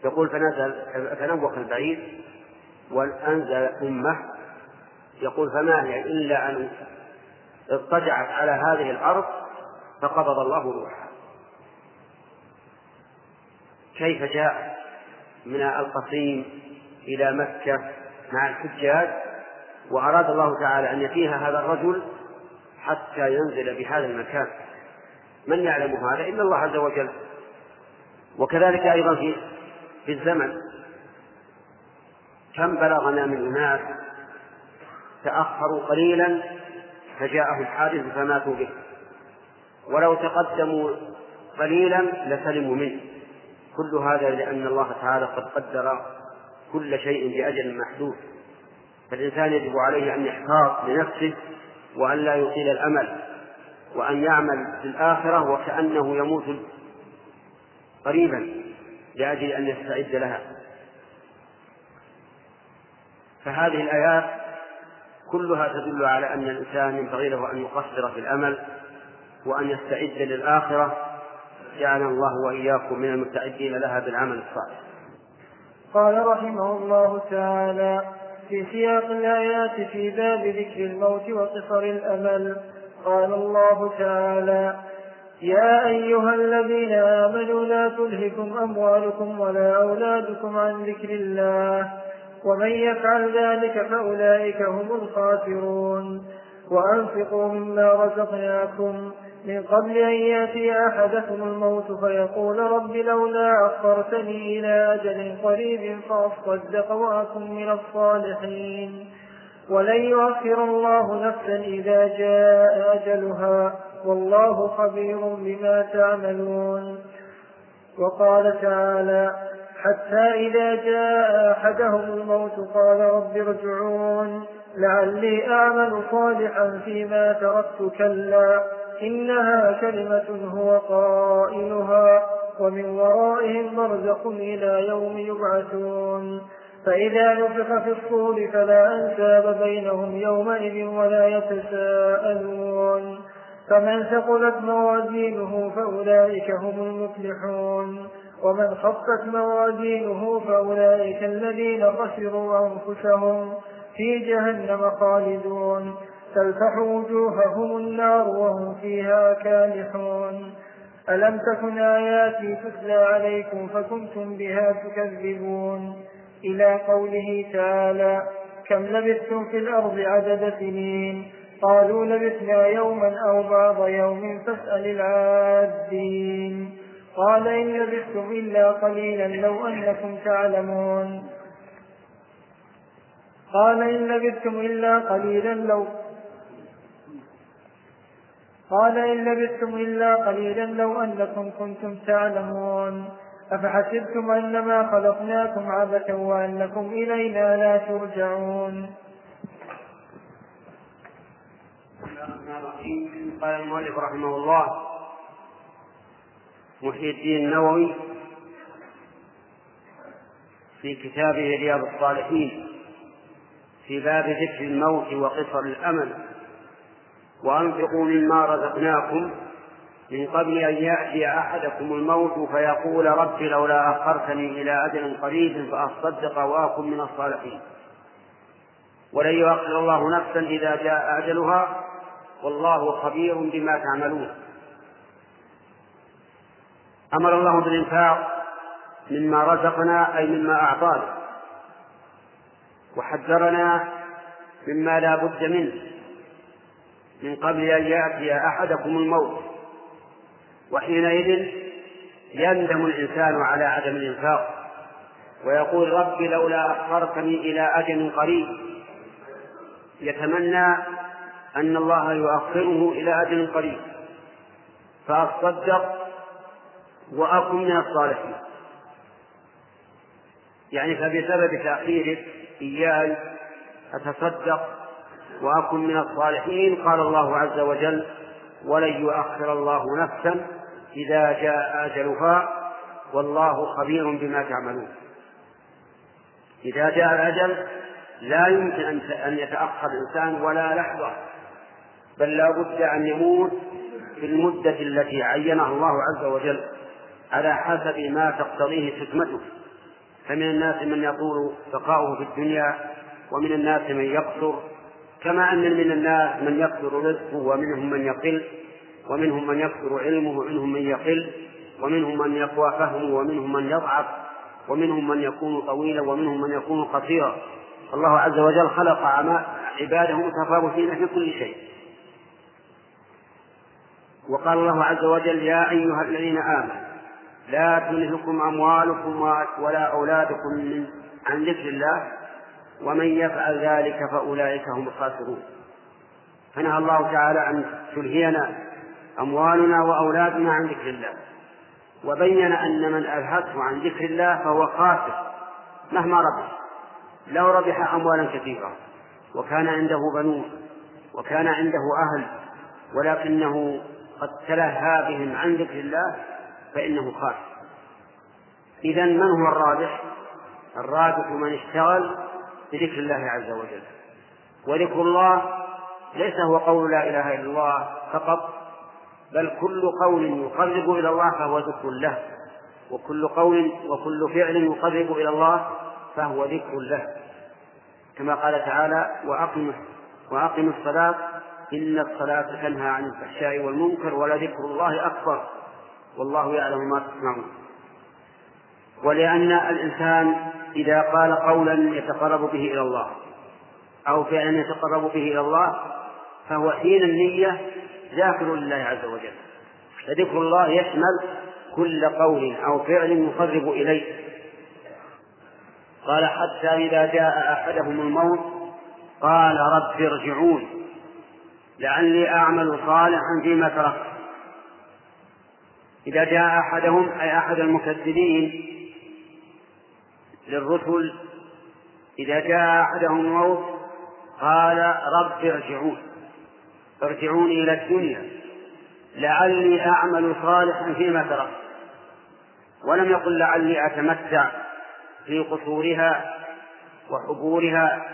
يقول فنزل فنوح البعير وأنزل أمه. يقول فما هي إلا أن اضطجعت على هذه الأرض فقبض الله روحها كيف جاء من القصيم إلى مكة مع الحجاج وأراد الله تعالى أن يفيها هذا الرجل حتى ينزل بهذا المكان؟ من يعلم هذا؟ إلا الله عز وجل. وكذلك أيضا في في الزمن. كم بلغنا من أناس تأخروا قليلا فجاءهم حادث فماتوا به. ولو تقدموا قليلا لسلموا منه. كل هذا لأن الله تعالى قد قدر كل شيء بأجل محدود. فالإنسان يجب عليه أن يحتاط لنفسه وأن لا يطيل الأمل وأن يعمل في الآخرة وكأنه يموت قريبا لأجل أن يستعد لها. فهذه الآيات كلها تدل على أن الإنسان ينبغي له أن يقصر في الأمل وأن يستعد للآخرة. جعلنا الله وإياكم من المستعدين لها بالعمل الصالح. قال رحمه الله تعالى في سياق الآيات في باب ذكر الموت وقصر الأمل. قال الله تعالى يا أيها الذين آمنوا لا تلهكم أموالكم ولا أولادكم عن ذكر الله. ومن يفعل ذلك فأولئك هم الخاسرون. وأنفقوا مما رزقناكم. من قبل أن يأتي أحدكم الموت فيقول رب لولا أخرتني إلى أجل قريب فأصدق وأكن من الصالحين. ولن يؤخر الله نفسا إذا جاء أجلها. والله خبير بما تعملون. وقال تعالى حتى إذا جاء أحدهم الموت قال رب ارجعون. لعلي أعمل صالحا فيما تركت كلا. إنها كلمة هو قائلها ومن ورائهم برزق إلى يوم يبعثون. فإذا نفخ في الصور فلا أنساب بينهم يومئذ ولا يتساءلون. فمن ثقلت موازينه فأولئك هم المفلحون. ومن خفت موازينه فأولئك الذين خسروا أنفسهم في جهنم خالدون. تلفح وجوههم النار وهم فيها كالحون. ألم تكن آياتي تتلى عليكم فكنتم بها تكذبون؟ إلى قوله تعالى كم لبثتم في الأرض عدد سنين؟ قالوا لبثنا يوما أو بعض يوم فاسأل العادين. قال إن لبثتم إلا قليلا لو أنكم تعلمون. قال إن لبثتم إلا قليلا لو قال إن لبثتم إلا قليلا لو أنكم كنتم تعلمون. أفحسبتم أنما خلقناكم عبثا وأنكم إلينا لا ترجعون. قال المؤلف رحمه الله محي الدين النووي في كتابه رياض الصالحين في باب ذكر الموت وقصر الأمل. وأنفقوا مما رزقناكم من قبل أن يأتي أحدكم الموت فيقول رب لولا أخرتني إلى أجل قريب فأصدق وأكن من الصالحين. ولن يؤخر الله نفسا إذا جاء أجلها والله خبير بما تعملون. أمر الله بالإنفاق مما رزقنا أي مما أعطانا. وحذرنا مما لا بد منه. من قبل أن يأتي أحدكم الموت وحينئذ يندم الإنسان على عدم الإنفاق ويقول رب لولا أخرتني إلى أجل قريب. يتمنى أن الله يؤخره إلى أجل قريب. فأصدق وأكن من الصالحين. يعني فبسبب تأخيرك إياي أتصدق وأكن من الصالحين قال الله عز وجل ولن يؤخر الله نفسا إذا جاء أجلها والله خبير بما تعملون. إذا جاء الأجل لا يمكن أن يتأخر الإنسان ولا لحظة بل لا بد أن يموت في المدة التي عينها الله عز وجل على حسب ما تقتضيه حكمته. فمن الناس من يطول بقاؤه في الدنيا ومن الناس من يقصر كما أن من الناس من يكثر رزقه ومنهم من يقل ومنهم من يكثر علمه ومنهم من يقل ومنهم من يقوى فهمه ومنهم من يضعف ومنهم من يكون طويلا ومنهم من يكون قصيرا. الله عز وجل خلق عباده متفاوتين في كل شيء. وقال الله عز وجل يا أيها الذين آمنوا لا تلهكم أموالكم ولا أولادكم من عن ذكر الله ومن يفعل ذلك فأولئك هم الخاسرون. فنهى الله تعالى أن تلهينا أموالنا وأولادنا عن ذكر الله. وبين أن من ألهته عن ذكر الله فهو خاسر مهما ربح. لو ربح أموالا كثيرة وكان عنده بنون وكان عنده أهل ولكنه قد تلهى بهم عن ذكر الله فإنه خاسر. إذا من هو الرابح؟ الرابح من اشتغل بذكر الله عز وجل. وذكر الله ليس هو قول لا إله إلا الله فقط بل كل قول يقرب إلى الله فهو ذكر له. وكل قول وكل فعل يقرب إلى الله فهو ذكر له. كما قال تعالى وأقم وأقم الصلاة إن الصلاة تنهى عن الفحشاء والمنكر ولذكر الله أكبر. والله يعلم ما تصنعون. ولأن الإنسان إذا قال قولا يتقرب به إلى الله أو فعلا يتقرب به إلى الله فهو حين النية ذاكر لله عز وجل. فذكر الله يشمل كل قول أو فعل يقرب إليه. قال حتى إذا جاء أحدهم الموت قال رب ارجعون لعلي أعمل صالحا فيما تركت. إذا جاء أحدهم أي أحد المكذبين للرسل إذا جاء أحدهم الموت قال رب ارجعون ارجعوني إلى الدنيا لعلي أعمل صالحا فيما تركت. ولم يقل لعلي أتمتع في قصورها وحبورها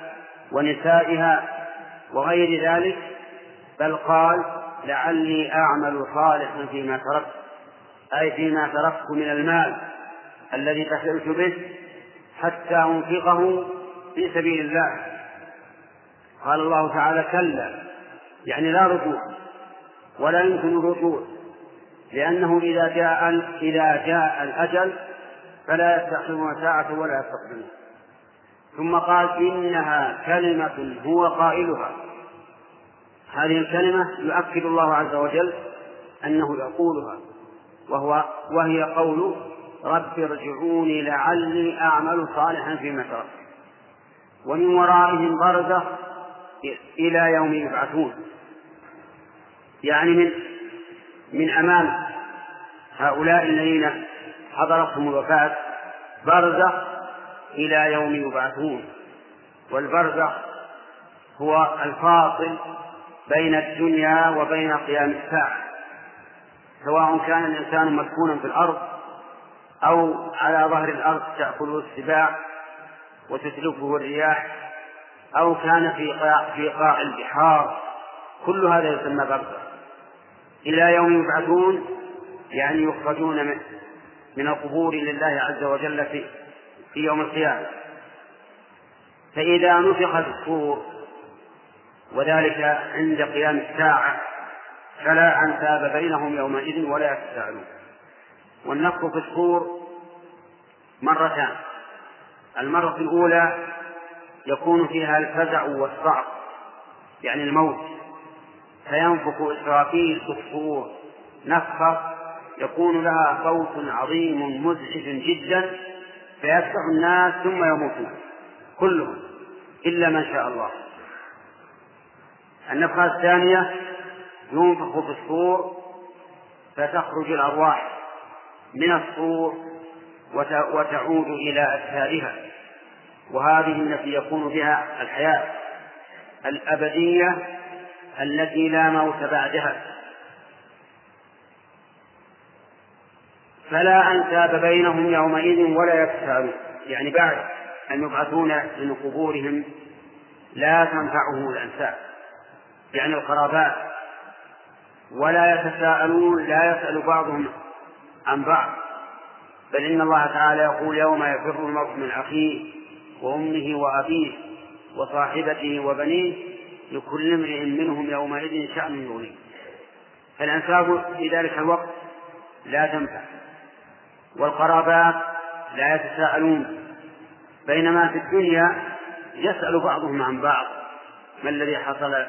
ونسائها وغير ذلك بل قال لعلي أعمل صالحا فيما تركت أي فيما تركت من المال الذي بخلت به حتى أنفقه في سبيل الله. قال الله تعالى كلا يعني لا رجوع ولا يمكن الرجوع لأنه إذا جاء إذا جاء الأجل فلا يستأخرون ساعة ولا يستقدمون. ثم قال إنها كلمة هو قائلها. هذه الكلمة يؤكد الله عز وجل أنه يقولها وهو وهي قول رب ارجعوني لعلي أعمل صالحا فيما ترك. ومن ورائهم برزخ إلى يوم يبعثون. يعني من من أمام هؤلاء الذين حضرتهم الوفاة برزخ إلى يوم يبعثون. والبرزخ هو الفاصل بين الدنيا وبين قيام الساعة. سواء كان الإنسان مدفونا في الأرض أو على ظهر الأرض تأكله السباع وتتلفه الرياح أو كان في قاع في قاع البحار. كل هذا يسمى برزخ. إلى يوم يبعثون يعني يخرجون من من القبور لله عز وجل في في يوم القيامة. فإذا نفخ في الصور وذلك عند قيام الساعة فلا أنساب بينهم يومئذ ولا يتساءلون والنفخ في الصور مرتان. المرة الأولى يكون فيها الفزع والصعق يعني الموت. فينفخ إسرافيل في الصور نفخة يكون لها صوت عظيم مزعج جدا فيفتح الناس ثم يموتون. كلهم إلا من شاء الله. النفخة الثانية ينفخ في الصور فتخرج الأرواح من الصور وتعود إلى أجسادها وهذه التي يكون بها الحياة الأبدية التي لا موت بعدها. فلا أنساب بينهم يومئذ ولا يتساءلون يعني بعد أن يبعثون من قبورهم لا تنفعهم الأنساب. يعني القرابات. ولا يتساءلون لا يسأل بعضهم عن بعض. بل إن الله تعالى يقول يوم يفر المرء من أخيه وأمه وأبيه وصاحبته وبنيه لكل امرئ منهم يومئذ شأن يغنيه فالأنساب في ذلك الوقت لا تنفع. والقرابات لا يتساءلون. بينما في الدنيا يسأل بعضهم عن بعض. ما الذي حصل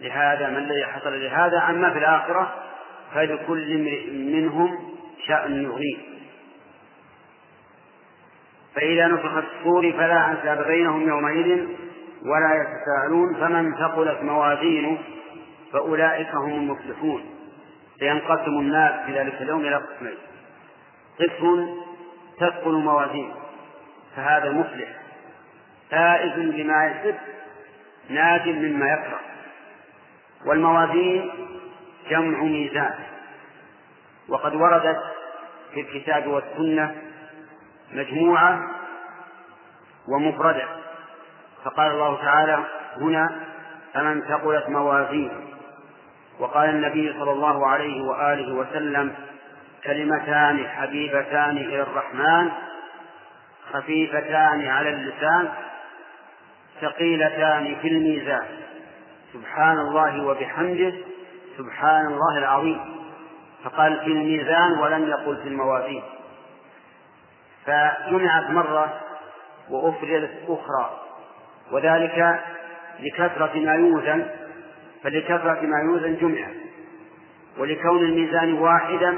لهذا؟ ما الذي حصل لهذا؟ أما في الآخرة فلكل امرئ منهم شأن يغنيه فإذا نفخ الصور فلا أنساب بينهم يومئذ ولا يتساءلون فمن ثقلت موازينه فأولئك هم المفلحون. سينقسم الناس في ذلك اليوم إلى قسمين. قسم تثقل موازينه فهذا مفلح. فائز بما يحب ناج مما يكره. والموازين جمع ميزان. وقد وردت في الكتاب والسنة مجموعة ومفردة. فقال الله تعالى هنا فمن ثقلت موازينه. وقال النبي صلى الله عليه وآله وسلم كلمتان حبيبتان إلى الرحمن خفيفتان على اللسان ثقيلتان في الميزان. سبحان الله وبحمده سبحان الله العظيم. فقال في الميزان ولم يقل في الموازين. فجمعت مرة وأفردت أخرى وذلك لكثرة ما يوزن فلكثرة ما يوزن جمع ولكون الميزان واحدا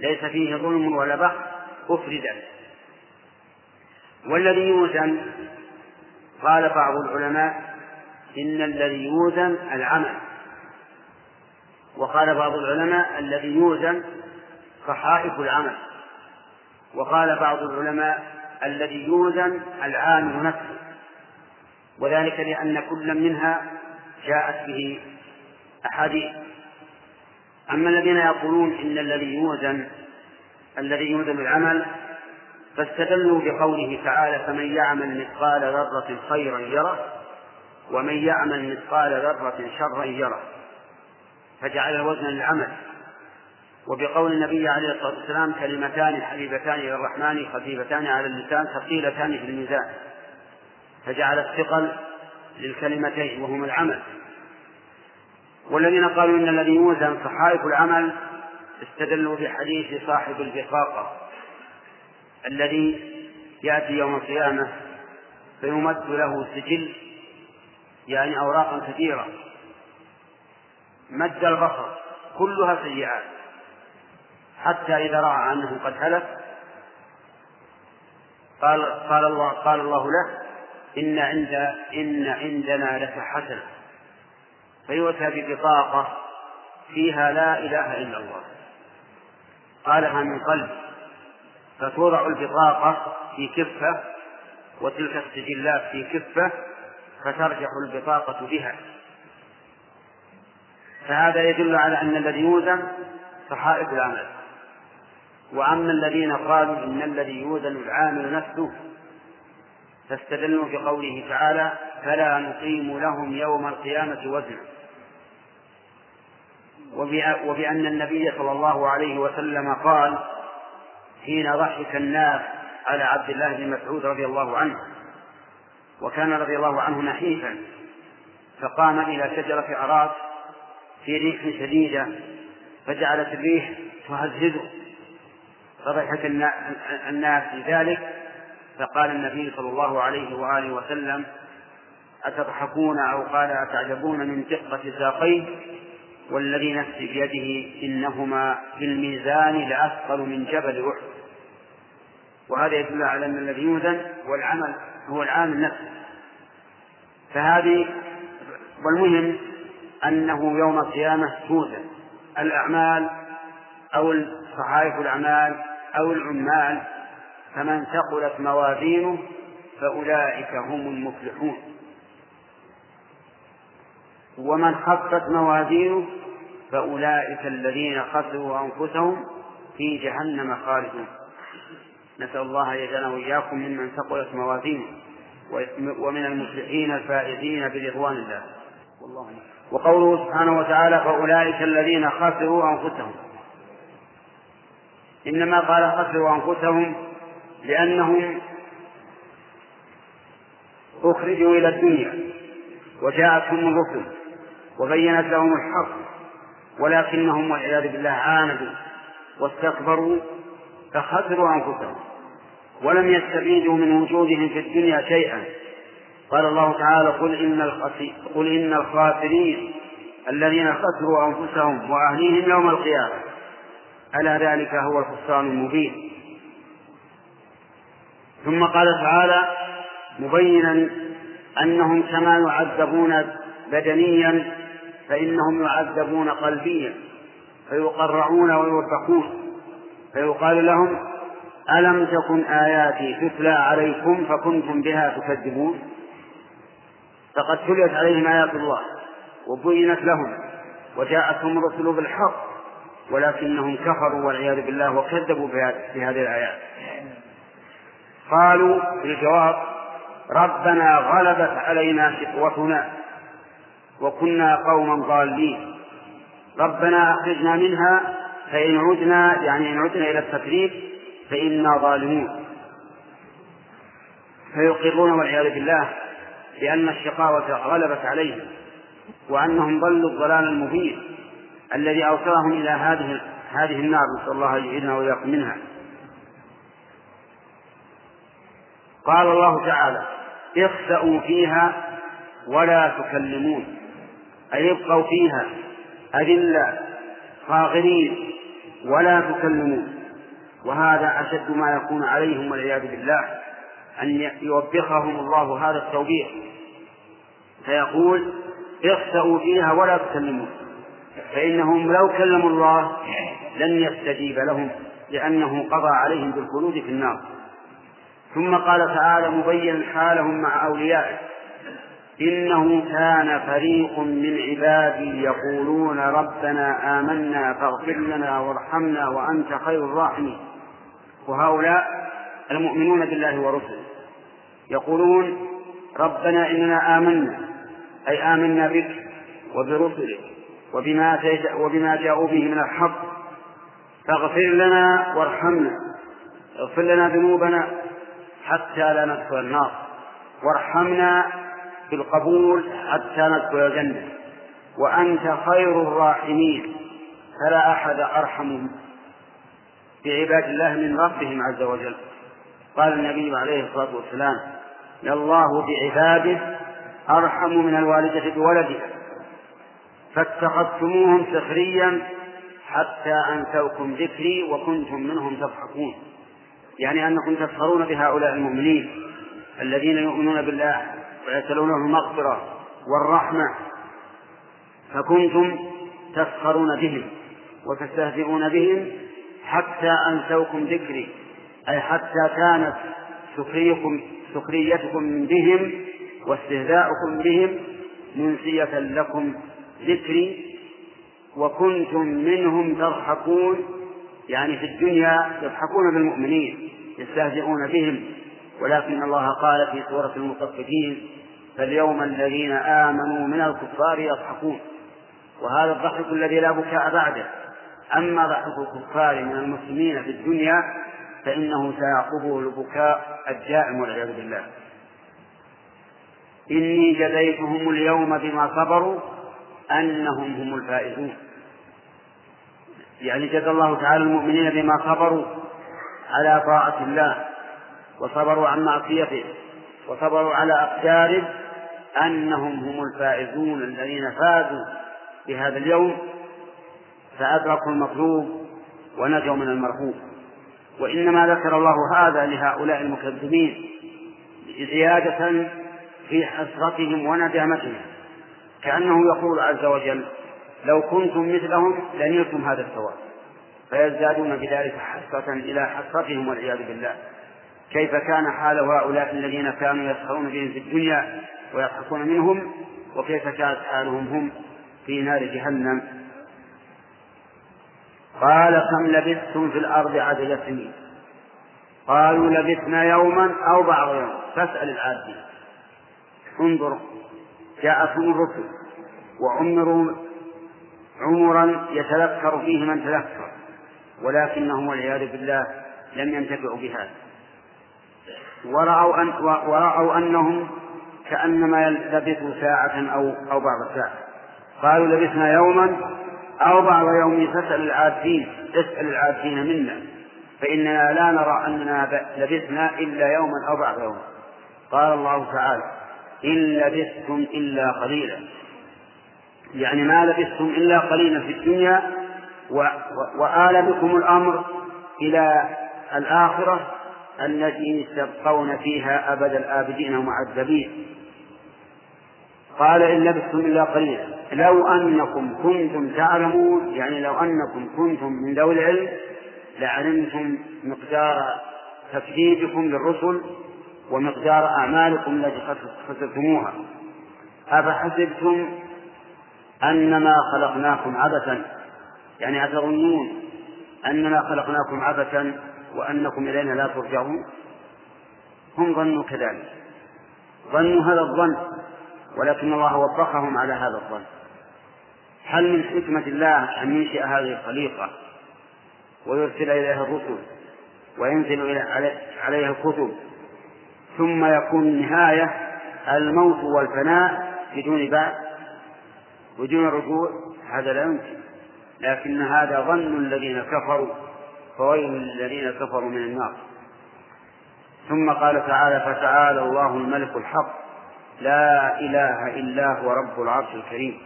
ليس فيه ظلم ولا بخس أفردا. والذي يوزن؟ قال بعض العلماء إن الذي يوزن العمل. وقال بعض العلماء الذي يوزن صحائف العمل. وقال بعض العلماء الذي يوزن العامل نفسه وذلك لأن كل منها جاءت به أحاديث. أما الذين يقولون إن الذي يوزن الذي يوزن العمل فاستدلوا بقوله تعالى فمن يعمل مثقال ذرة خيرا يره ومن يعمل مثقال ذرة شرا يره. فجعل الوزن للعمل وبقول النبي عليه الصلاة والسلام كلمتان حبيبتان إلى الرحمن خفيفتان على اللسان ثقيلتان في الميزان. فجعل الثقل للكلمتين وهما العمل. والذين قالوا إن الذي يوزن صحائف العمل استدلوا بحديث صاحب البطاقة الذي يأتي يوم القيامة فيمد له سجل يعني أوراقا كثيرة. مد البصر كلها سيئات. حتى إذا رأى أنه قد هلك قال قال الله قال الله له إن عند إن عندنا لك حسنة. فيؤتى ببطاقة فيها لا إله إلا الله. قالها من قلب. فتوضع البطاقة في كفة وتلك السجلات في كفة فترجح البطاقة بها. فهذا يدل على أن الذي يوزن صحائف العمل. وأما الذين قالوا إن الذي يوزن العامل نفسه فاستدلوا بقوله تعالى فلا نقيم لهم يوم القيامة وزنا وبأن النبي صلى الله عليه وسلم قال حين ضحك الناس على عبد الله بن مسعود رضي الله عنه وكان رضي الله عنه نحيفا فقام إلى شجرة أراك في ريح شديدة فجعلت الريح تهززه. فضحك الناس لذلك فقال النبي صلى الله عليه وآله وسلم أتضحكون أو قال أتعجبون من دقة ساقيه والذي نفسي بيده إنهما في الميزان لأثقل من جبل أحد. وهذا يدل على أن الذي يوزن والعمل هو العامل نفسه فهذه والمهم أنه يوم القيامة توزن. الأعمال أو صحائف الأعمال أو العمال فمن ثقلت موازينه فأولئك هم المفلحون. ومن خفت موازينه فأولئك الذين خسروا أنفسهم في جهنم خالدون. نسأل الله أن يجعلنا وإياكم ممن ثقلت موازينه ومن المفلحين الفائزين برضوان الله. والله وقوله سبحانه وتعالى فأولئك الذين خسروا أنفسهم. إنما قال خسروا أنفسهم لأنهم أخرجوا إلى الدنيا وجاءتهم الرسل وبينت لهم الحق ولكنهم والعياذ بالله عاندوا واستكبروا فخسروا أنفسهم ولم يستفيدوا من وجودهم في الدنيا شيئا. قال الله تعالى قل إن قل إن الخاسرين الذين خسروا أنفسهم وأهليهم يوم القيامة. ألا ذلك هو الخسران المبين. ثم قال تعالى مبينا أنهم كما يعذبون بدنيا فإنهم يعذبون قلبيا فيقرعون ويوبخون فيقال لهم ألم تكن آياتي تتلى عليكم فكنتم بها تكذبون؟ فقد تليت عليهم آيات الله وبينت لهم وجاءتهم الرسل بالحق. ولكنهم كفروا والعياذ بالله وكذبوا بهذه الآيات. قالوا في الجواب ربنا غلبت علينا شقوتنا وكنا قوما ضالين. ربنا أخرجنا منها فإن عدنا يعني إن عدنا إلى التكذيب فإنا ظالمون. فيقرون والعياذ بالله بأن الشقاوة غلبت عليهم وأنهم ضلوا الضلال المبين. الذي أوصلهم إلى هذه هذه النار نسأل الله أن يعيذنا وإياكم منها. قال الله تعالى اخسأوا فيها ولا تكلمون. أي ابقوا فيها أذلة صاغرين ولا تكلمون. وهذا أشد ما يكون عليهم والعياذ بالله أن يوبخهم الله هذا التوبيخ. فيقول اخسأوا فيها ولا تكلمون. فإنهم لو كلموا الله لن يستجيب لهم لأنه قضى عليهم بالخلود في النار. ثم قال تعالى مبينا حالهم مع أوليائه. إنه كان فريق من عبادي يقولون ربنا آمنا فاغفر لنا وارحمنا وأنت خير الراحمين. وهؤلاء المؤمنون بالله ورسله يقولون ربنا إننا آمنا أي آمنا بك وبرسلك. وبما وبما جاءوا به من الحق. فاغفر لنا وارحمنا. اغفر لنا ذنوبنا حتى لا ندخل النار. وارحمنا بالقبول حتى ندخل الجنة. وأنت خير الراحمين. فلا أحد أرحم بعباد الله من ربهم عز وجل. قال النبي عليه الصلاة والسلام الله بعباده أرحم من الوالدة بولدها فاتخذتموهم سخريا حتى أنسوكم ذكري وكنتم منهم تضحكون. يعني أنكم تسخرون بهؤلاء المؤمنين الذين يؤمنون بالله ويسألونه المغفرة والرحمة. فكنتم تسخرون بهم وتستهزئون بهم حتى أنسوكم ذكري. أي حتى كانت سخريكم سخريتكم بهم واستهزاؤكم بهم منسية لكم ذكري وكنتم منهم تضحكون يعني في الدنيا يضحكون بالمؤمنين يستهزئون بهم. ولكن الله قال في سورة المطففين فاليوم الذين آمنوا من الكفار يضحكون. وهذا الضحك الذي لا بكاء بعده. أما ضحك الكفار من المسلمين في الدنيا فإنه سيعقبه البكاء الدائم والعياذ بالله. إني جزيتهم اليوم بما صبروا أنهم هم الفائزون. يعني جزى الله تعالى المؤمنين بما صبروا على طاعة الله وصبروا عن معصيته وصبروا على أقداره أنهم هم الفائزون الذين فازوا بهذا اليوم فأدركوا المطلوب ونجوا من المرهوب. وإنما ذكر الله هذا لهؤلاء المكذبين زيادة في حسرتهم وندامتهم كأنه يقول عز وجل لو كنتم مثلهم لنلتم هذا الثواب فيزدادون بذلك حسرة إلى حسرتهم والعياذ بالله. كيف كان حال هؤلاء الذين كانوا يسخرون بهم في الدنيا ويضحكون منهم وكيف كانت حالهم هم في نار جهنم؟ قال كم لبثتم في الأرض عدد سنين؟ قالوا لبثنا يوما أو بعض يوم. فاسأل العادين انظر جاءتهم الرسل وعمروا عمرا يتذكر فيه من تذكر ولكنهم والعياذ بالله لم ينتفعوا بهذا. ورأوا, أن ورأوا أنهم كأنما لبثوا ساعة أو أو بعض ساعة. قالوا لبثنا يوما أو بعض يوم فاسأل العادين اسأل العادين منا. فإننا لا نرى أننا لبثنا إلا يوما أو بعض يوم. قال الله تعالى إن لبثتم إلا قليلا. يعني ما لبثتم إلا قليلا في الدنيا وآل بكم الأمر إلى الآخرة التي تبقون فيها أبد الآبدين معذبين قال إن لبثتم إلا قليلا. لو أنكم كنتم تعلمون يعني لو أنكم كنتم من ذوي العلم لعلمتم مقدار تكذيبكم للرسل ومقدار أعمالكم التي خسرتموها أفحسبتم أنما خلقناكم عبثا؟ يعني أتظنون أننا خلقناكم عبثا وأنكم إلينا لا ترجعون؟ هم ظنوا كذلك. ظنوا هذا الظن ولكن الله وفقهم على هذا الظن. هل من حكمة الله أن ينشئ هذه الخليقة ويرسل إليها الرسل وينزل عليها الكتب؟ ثم يكون النهاية الموت والفناء بدون بعد بدون رجوع. هذا لا يمكن. لكن هذا ظن الذين كفروا فويل للذين كفروا من النار. ثم قال تعالى فتعالى الله الملك الحق لا إله إلا هو رب العرش الكريم.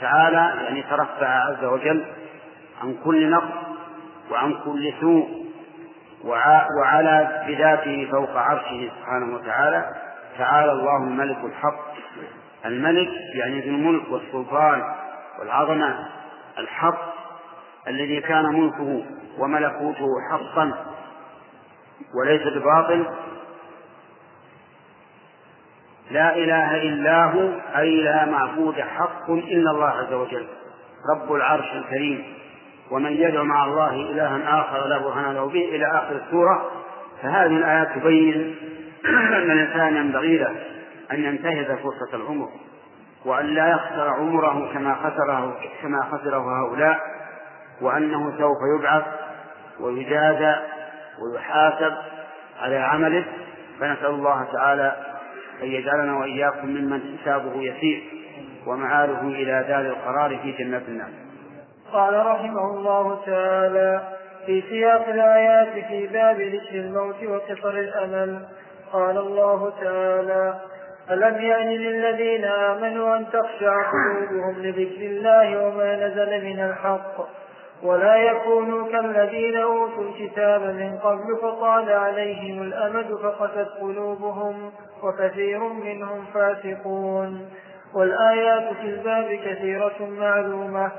تعالى يعني ترفع عز وجل عن كل نقص وعن كل سوء. وعلى بذاته فوق عرشه سبحانه وتعالى. تعالى الله الملك الحق. الملك يعني ذو الملك والسلطان والعظمة. الحق الذي كان ملكه وملكوته حقا وليس بباطل. لا إله إلا هو أي لا معبود حق إلا الله عز وجل. رب العرش الكريم. ومن يدعو مع الله إلها آخر لا برهان له به إلى آخر السورة فهذه الآيات تبين أن الإنسان ينبغي له أن ينتهز فرصة العمر وأن لا يخسر عمره كما خسره كما خسره هؤلاء وأنه سوف يبعث ويجازى ويحاسب على عمله فنسأل الله تعالى أن يجعلنا وإياكم ممن حسابه يسير ومعاله إلى دار القرار في جنات النعم. قال رحمه الله تعالى في سياق الآيات في باب ذكر الموت وقصر الأمل. قال الله تعالى ألم يأن للذين آمنوا أن تخشع قلوبهم لذكر الله وما نزل من الحق؟ ولا يكونوا كالذين أوتوا الكتاب من قبل فطال عليهم الأمد فقست قلوبهم وكثير منهم فاسقون. والآيات في الباب كثيرة معلومة.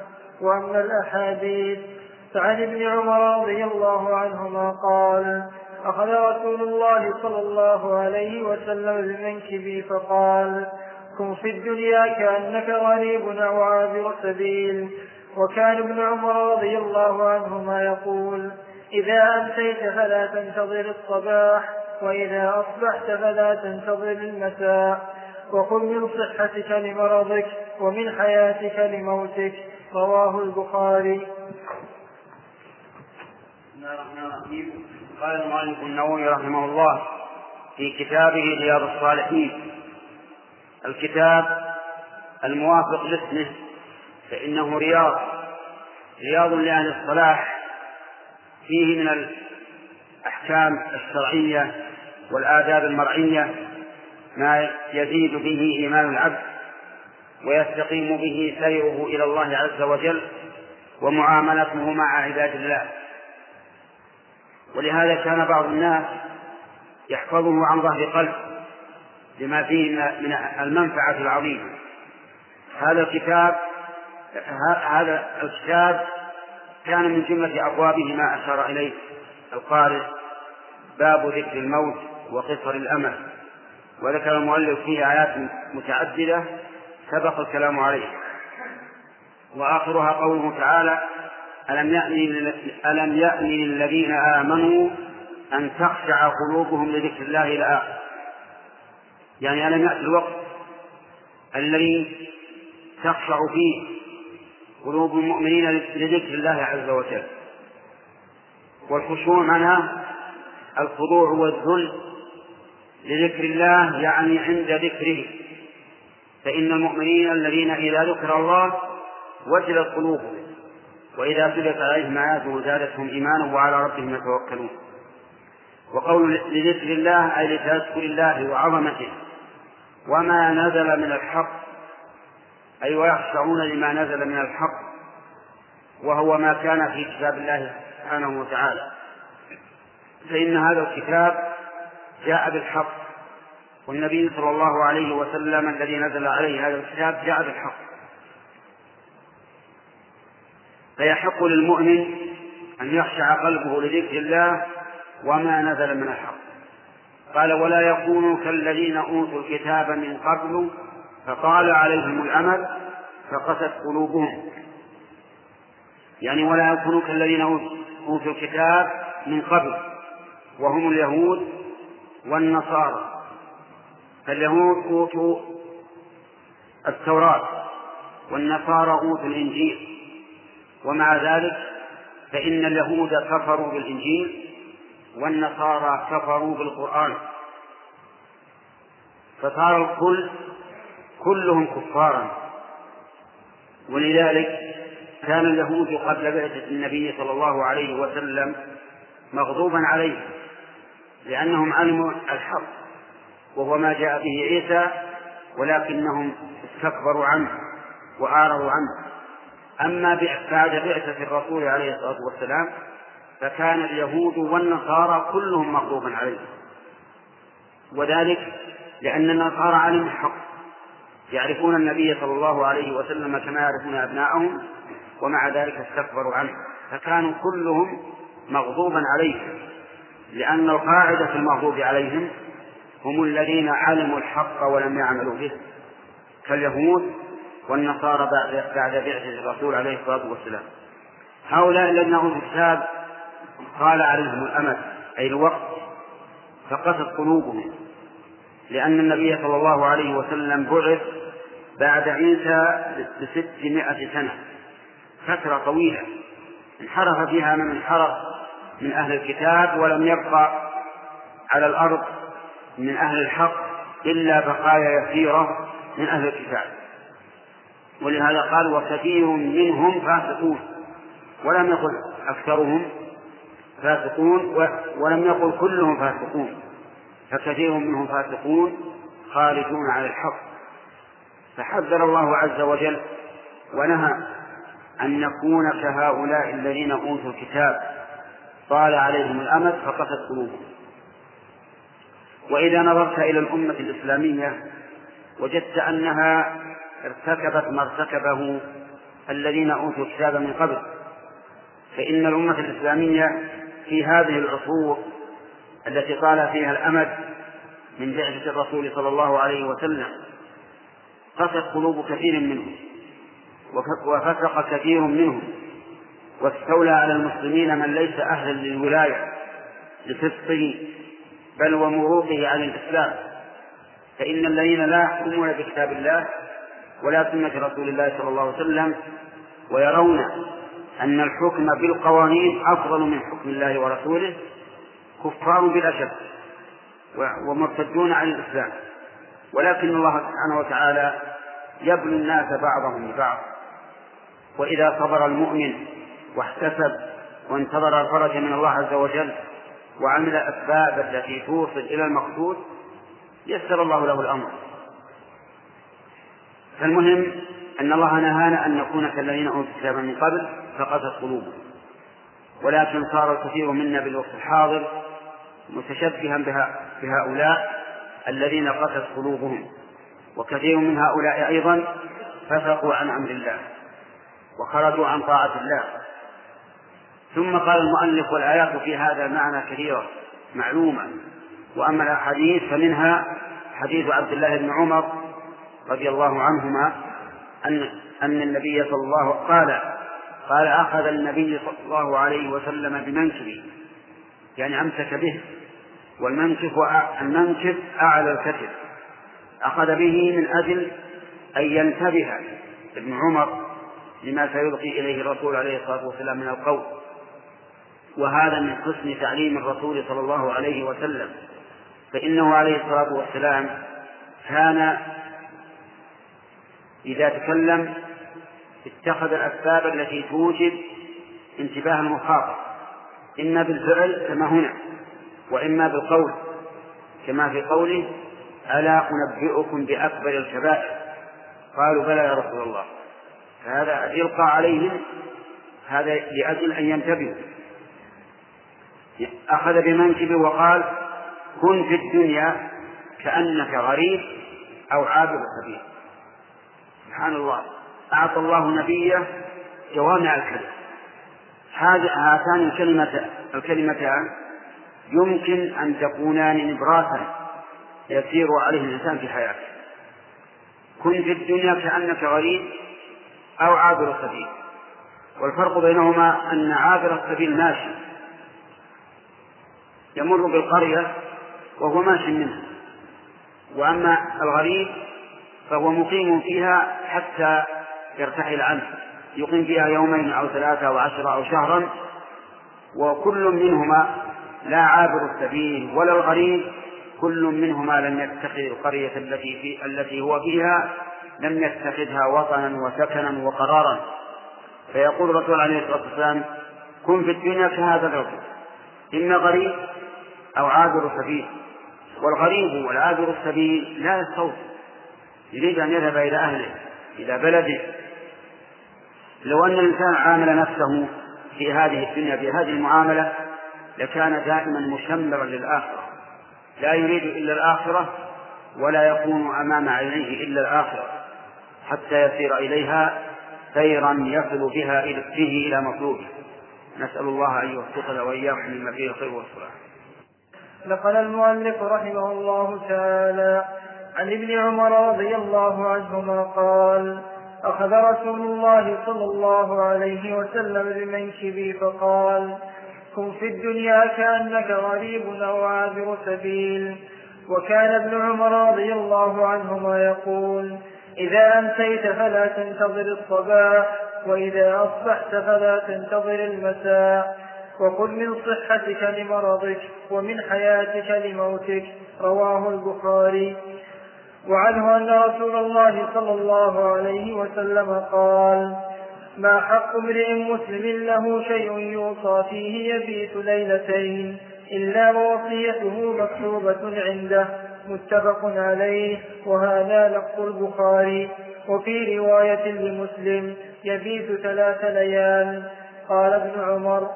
وأما الأحاديث فعن ابن عمر رضي الله عنهما قال أخذ رسول الله صلى الله عليه وسلم بمنكبي فقال كن في الدنيا كأنك غريب أو عابر سبيل وكان ابن عمر رضي الله عنهما يقول إذا أمسيت فلا تنتظر الصباح وإذا أصبحت فلا تنتظر المساء وقل من صحتك لمرضك ومن حياتك لموتك رواه البخاري. بسم الله الرحمن الرحيم. قال المؤلف النووي رحمه الله في كتابه رياض الصالحين الكتاب الموافق لاسمه فإنه رياض. رياض لأهل الصلاح فيه من الأحكام الشرعية والآداب المرعية ما يزيد به إيمان العبد ويستقيم به سيره إلى الله عز وجل ومعاملته مع عباد الله. ولهذا كان بعض الناس يحفظه عن ظهر قلب لما فيه من المنفعة العظيمة. هذا الكتاب هذا الكتاب كان من جملة أبوابه ما أشار إليه القارئ باب ذكر الموت وقصر الأمل. وذكر المؤلف فيه آيات متعددة سبق الكلام عليه. وآخرها قوله تعالى ألم يأن ألم يأن للذين آمنوا أن تخشع قلوبهم لذكر الله إلى آخر يعني ألم يأتي الوقت الذي تخشع فيه قلوب المؤمنين لذكر الله عز وجل؟ والخشوع معناه الخضوع والذل لذكر الله يعني عند ذكره. فإن المؤمنين الذين إذا ذكر الله وجلت قلوبهم وإذا تليت عليهم آياته زادتهم إيمانا وعلى ربهم يتوكلون. وقول لذكر الله أي لتذكر الله وعظمته وما نزل من الحق أي ويخشعون لما نزل من الحق وهو ما كان في كتاب الله سبحانه وتعالى. فإن هذا الكتاب جاء بالحق. والنبي صلى الله عليه وسلم الذي نزل عليه هذا الكتاب جاء بالحق. فيحق للمؤمن أن يخشع قلبه لذكر الله وما نزل من الحق. قال ولا يكونوا كالذين أوتوا الكتاب من قبل فطال عليهم الأمل فقست قلوبهم. يعني ولا يكونوا كالذين أوتوا الكتاب من قبل وهم اليهود والنصارى. فاليهود أوتوا التوراة والنصارى أوتوا الإنجيل. ومع ذلك فإن اليهود كفروا بالإنجيل والنصارى كفروا بالقرآن. فصار الكل كلهم كفارا. ولذلك كان اليهود قبل بعثة النبي صلى الله عليه وسلم مغضوبا عليهم لأنهم علموا الحق. وهو ما جاء به عيسى ولكنهم استكبروا عنه وأعرضوا عنه. أما بعد بعثة الرسول عليه الصلاة والسلام فكان اليهود والنصارى كلهم مغضوبا عليهم وذلك لأن النصارى علموا الحق يعرفون النبي صلى الله عليه وسلم كما يعرفون أبناءهم ومع ذلك استكبروا عنه. فكانوا كلهم مغضوبا عليهم لأن القاعدة في المغضوب عليهم هم الذين علموا الحق ولم يعملوا به كاليهود والنصارى بعد بعد بعثة الرسول عليه الصلاة والسلام. هؤلاء الذين أوتوا الكتاب قال عليهم الأمد أي الوقت فقست قلوبهم لأن النبي صلى الله عليه وسلم بعث بعد عيسى بستمائة سنة فترة طويلة انحرف فيها من انحرف من أهل الكتاب ولم يبقى على الأرض من أهل الحق إلا بقايا يسيرة من أهل الكتاب. ولهذا قال وكثير منهم فاسقون. ولم يقل أكثرهم فاسقون ولم يقل كلهم فاسقون. فكثير منهم فاسقون خارجون على الحق. فحذر الله عز وجل ونهى أن نكون كهؤلاء الذين أوتوا الكتاب. طال عليهم الأمد فقست قلوبهم. وإذا نظرت إلى الأمة الإسلامية وجدت أنها ارتكبت ما ارتكبه الذين أوتوا الكتاب من قبل. فإن الأمة الإسلامية في هذه العصور التي طال فيها الأمد من بعثة الرسول صلى الله عليه وسلم قست قلوب كثير منهم وفسق كثير منهم واستولى على المسلمين من ليس أهلا للولاية لفسقه بل ومروقه عن الإسلام. فإن الذين لا يحكمون بكتاب الله ولا سنة رسول الله صلى الله عليه وسلم ويرون أن الحكم بالقوانين أفضل من حكم الله ورسوله كفار بلا شك ومرتدون عن الإسلام. ولكن الله سبحانه وتعالى يبلو الناس بعضهم ببعض وإذا صبر المؤمن واحتسب وانتظر الفرج من الله عز وجل وعمل الأسباب التي توصل إلى المقصود يسر الله له الأمر. فالمهم أن الله نهانا أن نكون كالذين أوتوا الكتاب من قبل فقست قلوبهم. ولكن صار الكثير منا بالوقت الحاضر متشبها بهؤلاء الذين قست قلوبهم. وكثير من هؤلاء أيضا فسقوا عن أمر الله وخرجوا عن طاعة الله. ثم قال المؤلف والآيات في هذا المعنى كثيرة معلومة. وأما الأحاديث فمنها حديث عبد الله بن عمر رضي الله عنهما أن أن النبي صلى الله قال قال أخذ النبي صلى الله عليه وسلم بمنكبه يعني أمسك به والمنكب المنكب أعلى الكتف. أخذ به من أجل أن ينتبه ابن عمر لما سيلقي إليه الرسول عليه الصلاة والسلام من القول. وهذا من حسن تعليم الرسول صلى الله عليه وسلم. فإنه عليه الصلاة والسلام كان إذا تكلم اتخذ الأسباب التي توجب انتباه المخاطب. إما بالفعل كما هنا وإما بالقول. كما في قوله ألا أنبئكم بأكبر الكبائر؟ قالوا بلى يا رسول الله. فهذا يلقى عليهم هذا لأجل أن ينتبهوا. أخذ بمنكبه وقال كن في الدنيا كأنك غريب أو عابر سبيل. سبحان الله. أعطى الله نبيه جوامع الكلم هاتان الكلمة الكلمتان يمكن أن تكونان نبراسا يسير عليه الإنسان في حياته. كن في الدنيا كأنك غريب أو عابر سبيل. والفرق بينهما أن عابر السبيل ماشي. يمر بالقرية وهو ماشي منها. وأما الغريب فهو مقيم فيها حتى يرتحل عنه. يقيم فيها يومين أو ثلاثة أو عشرة أو شهرا وكل منهما لا عابر السبيل ولا الغريب كل منهما لم يتخذ القرية التي في التي هو فيها لم يتخذها وطنا وسكنا وقرارا. فيقول الرسول عليه الصلاة والسلام كن في الدنيا كهذا الرجل إما غريب أو عابر سبيل والغريب والعابر السبيل لا يستوفي يريد أن يذهب إلى أهله إلى بلده. لو أن الإنسان عامل نفسه في هذه الدنيا بهذه المعاملة لكان دائما مشمرا للآخرة. لا يريد إلا الآخرة ولا يكون أمام عينيه إلا الآخرة. حتى يسير إليها سيرا يصل بها به إلى مطلوبه. نسأل الله أن يوفقنا وإياكم مما فيه الخير والصلاح. نقل المؤلف رحمه الله تعالى عن ابن عمر رضي الله عنهما قال أخذ رسول الله صلى الله عليه وسلم بمنكبي فقال كن في الدنيا كأنك غريب أو عابر سبيل. وكان ابن عمر رضي الله عنهما يقول إذا أمسيت فلا تنتظر الصباح وإذا أصبحت فلا تنتظر المساء. وكن من صحتك لمرضك ومن حياتك لموتك رواه البخاري. وعنه أن رسول الله صلى الله عليه وسلم قال ما حق امرئ مسلم له شيء يوصى فيه يبيت ليلتين إلا ووصيته مكتوبة عنده. متفق عليه. وهذا لفظ البخاري. وفي رواية لمسلم يبيت ثلاث ليال. قال ابن عمر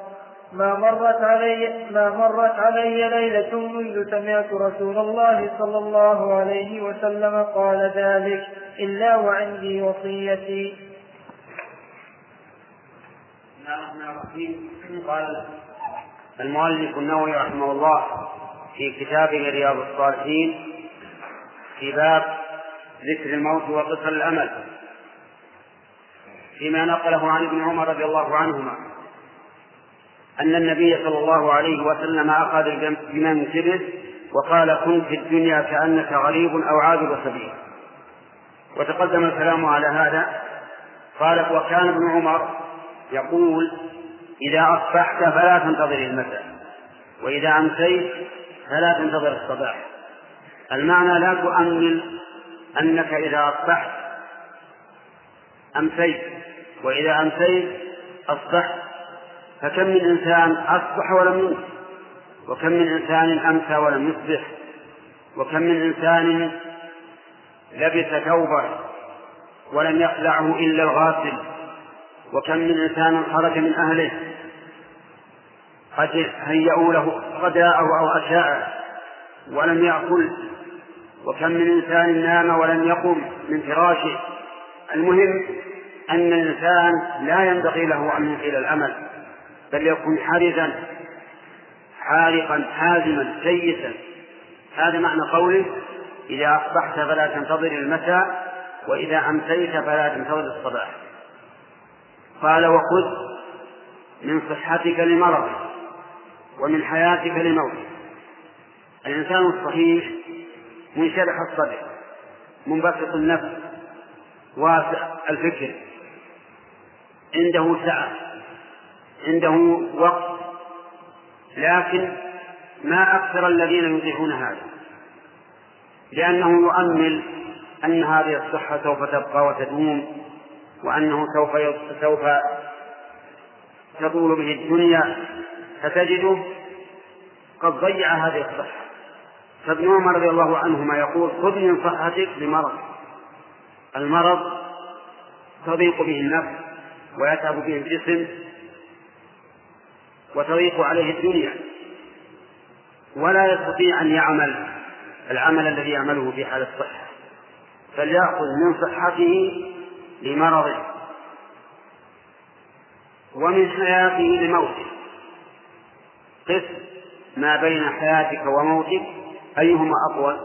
ما مرت علي ما مرت علي ليلة منذ سمعت رسول الله صلى الله عليه وسلم قال ذلك إلا وعندي وصيتي. بسم الله الرحمن الرحيم قال المؤلف النووي رحمه الله في كتابه رياض الصالحين في باب ذكر الموت وقصر الأمل فيما نقله عن ابن عمر رضي الله عنهما أن النبي صلى الله عليه وسلم أخذ بمنكبه وقال كن في الدنيا كأنك غريب أو عابر سبيل وتقدم الكلام على هذا. قال وكان ابن عمر يقول إذا أصبحت فلا تنتظر المساء وإذا أمسيت فلا تنتظر الصباح. المعنى لا تؤمل أنك إذا أصبحت أمسيت وإذا أمسيت أصبحت فكم من إنسان أصبح ولم يمس وكم من إنسان أمسى ولم يصبح؟ وكم من إنسان لبس ثوبا ولم يخلعه إلا الغاسل؟ وكم من إنسان خرج من أهله؟ قد هيئوا له غداءه أو عشاءه ولم يأكل؟ وكم من إنسان نام ولم يقم من فراشه؟ المهم أن الإنسان لا ينبغي له أن يطيل الأمل بل يكون حرزا حارقا حازما سيسا هذا معنى قوله إذا أصبحت فلا تنتظر المساء وإذا أمسيت فلا تنتظر الصباح. قال وخذ من صحتك لمرضك ومن حياتك لموتك الإنسان الصحيح منشرح الصدر منبسط النفس واسع الفكر عنده سعة. عنده وقت لكن ما أكثر الذين يطيعون هذا. لأنه يؤمل أن هذه الصحة سوف تبقى وتدوم وأنه سوف سوف تطول به الدنيا فتجده قد ضيع هذه الصحة. فابن عمر رضي الله عنهما يقول خذ من صحتك لمرض المرض تضيق به النفس ويتعب به الجسم وتضيق عليه الدنيا. ولا يستطيع أن يعمل العمل الذي يعمله في حال الصحة. فليأخذ من صحته لمرضه. ومن حياته لموته. قس ما بين حياتك وموتك. أيهما أطول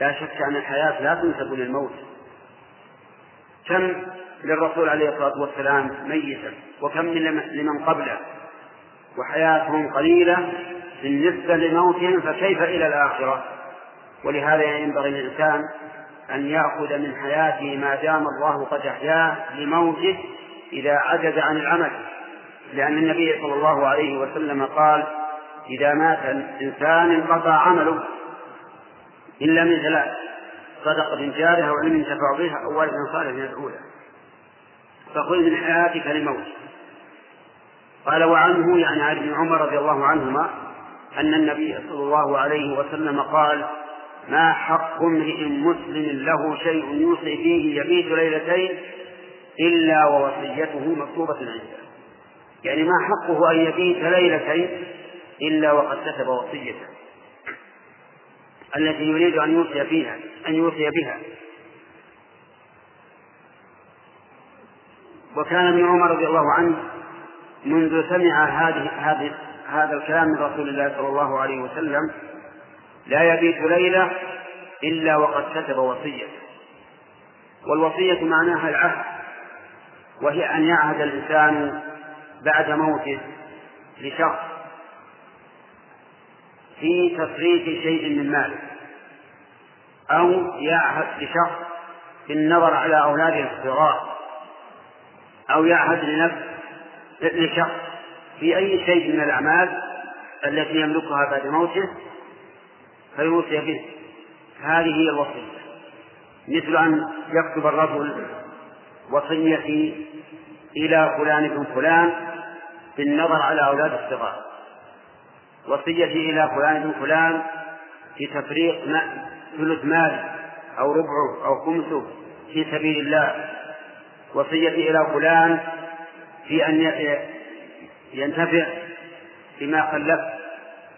لا شك أن الحياة لا تنسب للموت. كم للرسول عليه الصلاة والسلام ميتا؟ وكم من لمن قبله؟ وحياتهم قليلة بالنسبة لموتهم فكيف إلى الآخرة؟ ولهذا ينبغي للإنسان أن يأخذ من حياته ما دام الله قد أحياه لموته إذا عجز عن العمل. لأن النبي صلى الله عليه وسلم قال إذا مات إنسان انقطع عمله إلا من ثلاث صدقة جارها أو علم ينتفع بها أو ولد صالح يدعو له فخذ من حياتك لموت. قال وعنه يعني عن ابن عمر رضي الله عنهما أن النبي صلى الله عليه وسلم قال ما حق امرئ مسلم له شيء يوصي فيه يبيت ليلتين إلا ووصيته مكتوبة عنده. يعني ما حقه أن يبيت ليلتين إلا وقد كتب وصيته. التي يريد أن يوصي فيها أن يوصي بها. وكان ابن عمر رضي الله عنه منذ سمع هذه هذا الكلام من رسول الله صلى الله عليه وسلم لا يبيت ليلة إلا وقد كتب وصية. والوصية معناها العهد وهي أن يعهد الإنسان بعد موته لشخص في تفريط شيء من ماله أو يعهد لشخص بالنظر على أولاده الصغار أو يعهد لنفس لشخص في أي شيء من الأعمال التي يملكها بعد موته فيوصي به. هذه هي الوصية. مثل أن يكتب الرجل وصيتي إلى فلان بن فلان بالنظر على أولاد الصغار. وصيتي إلى فلان بن فلان في تفريق ثلث مال أو ربعه أو خمسه في سبيل الله. وصيتي إلى فلان في أن ينتفع بما خلفت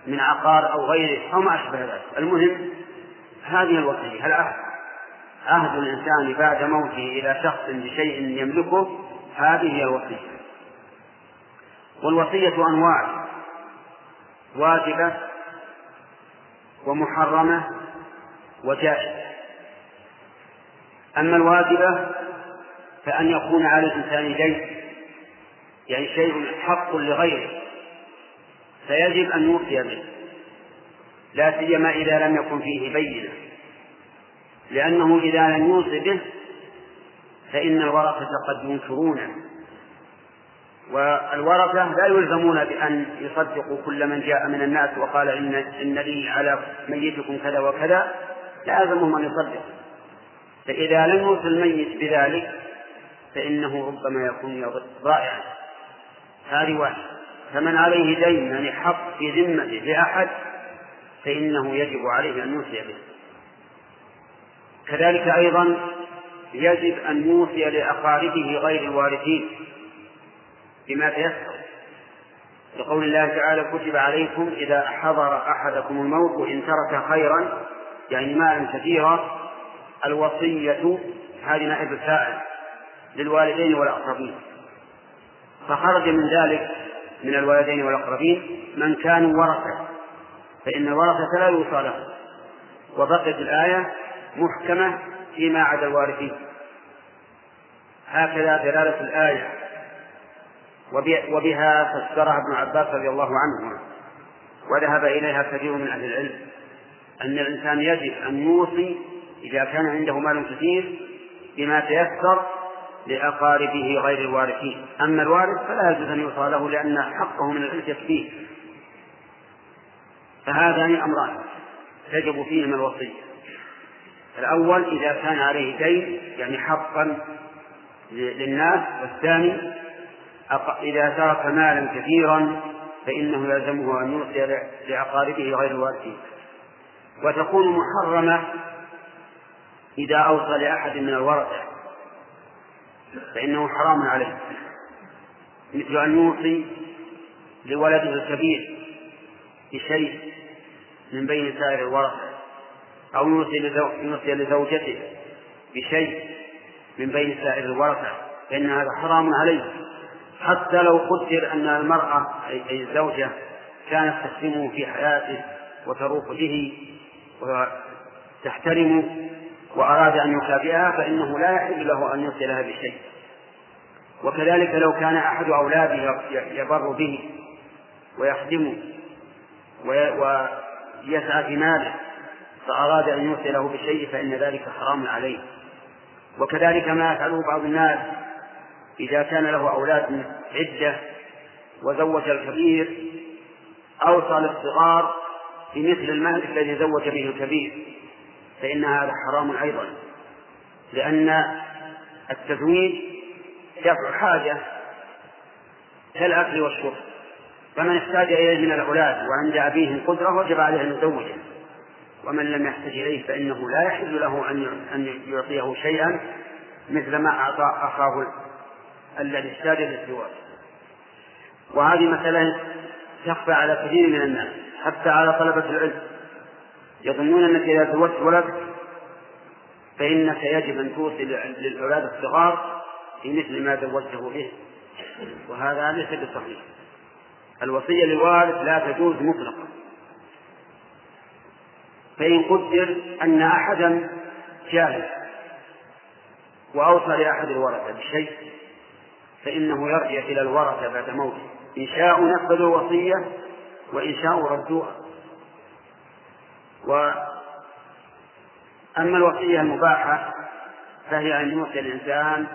من عقار أو غيره أو ما أشبه ذلك. المهم هذه الوصية العهد عهد الإنسان بعد موته إلى شخص بشيء يملكه؟ هذه هي الوصية والوصية أنواع واجبة ومحرمة وجائزة. أما الواجبة فأن يكون على الإنسان دين يعني شيء حق لغيره فيجب أن يوفي به. لا سيما إذا لم يكن فيه بينة. لأنه إذا لم يوصي به فإن الورثة قد ينكرونه. والورثة لا يلزمون بأن يصدقوا كل من جاء من الناس وقال إن, إن لي على ميتكم كذا وكذا. لازمهم أن يصدق فإذا لم يوصي الميت بذلك فإنه ربما يكون ضائعا هذه واحدة. فمن عليه دين يعني حق في ذمته لأحد فإنه يجب عليه أن يوصي به. كذلك أيضا يجب أن يوصي لأقاربه غير الوارثين بما تيسر. لقول الله تعالى كتب عليكم إذا حضر أحدكم الموت وإن ترك خيرا يعني مالا كثيرا الوصية هذه نائب الفاعل للوالدين والأقربين. فخرج من ذلك من الوالدين والأقربين من كانوا ورثة فإن الورثة لا يوصى لهم وبقيت الآية محكمة فيما عدا الوارثين. هكذا دلالة الآية. وبها فسرها ابن عباس رضي الله عنهما وذهب إليها كثير من أهل العلم. أن الإنسان يجب أن يوصي إذا كان عنده مال كثير بما تيسر لأقاربه غير الوارثين. أما الوارث فلا يجوز أن يوصى له لأن حقه من الإرث يكفيه. فهذان أمران تجب فيهما الوصية. الأول إذا كان عليه دين يعني حقا للناس. والثاني إذا ترك مالا كثيرا فإنه يلزمه أن يوصي لأقاربه غير الوارثين. وتكون محرمة إذا أوصى لأحد من الورثة. فإنه حرام عليه. مثل أن يوصي لولده الكبير بشيء من بين سائر الورثة أو يوصي لزوجته بشيء من بين سائر الورثة فإن هذا حرام عليه. حتى لو قدر أن المرأة أي الزوجة كانت تخدمه في حياته وتروق به وتحترمه وأراد أن يكافئها فإنه لا يحل له أن يوصي لها بشيء. وكذلك لو كان أحد أولاده يبر به ويخدمه ويسعى في ماله فأراد أن يوصي له بشيء فإن ذلك حرام عليه. وكذلك ما يفعله بعض الناس إذا كان له أولاد عدة وزوج الكبير أوصى للصغار بمثل المال الذي زوج به الكبير فإن هذا حرام أيضا لأن التزويج دفع حاجة كالأكل والشرب. فمن احتاج إليه من الأولاد وعند أبيهم قدرة وجب عليه أن يزوجه. ومن لم يحتج إليه فإنه لا يحل له أن يعطيه شيئا مثل ما أعطى أخاه الذي احتاج للزواج. وهذه مسألة تخفى على كثير من الناس حتى على طلبة العلم. يظنون أنك إذا زوجت ولد فإنك يجب أن توصي للأولاد الصغار في مثل ما زوجته به وهذا ليس بصحيح الوصية للوالد لا تجوز مطلقا. فإن قدر أن أحدا جاهل وأوصى لأحد الورثة بشيء فإنه يرجع إلى الورثة بعد موته. إن شاءوا نفذوا الوصية وإن شاءوا ردوها. وأما الوصية المباحة فهي أن يوصي الإنسان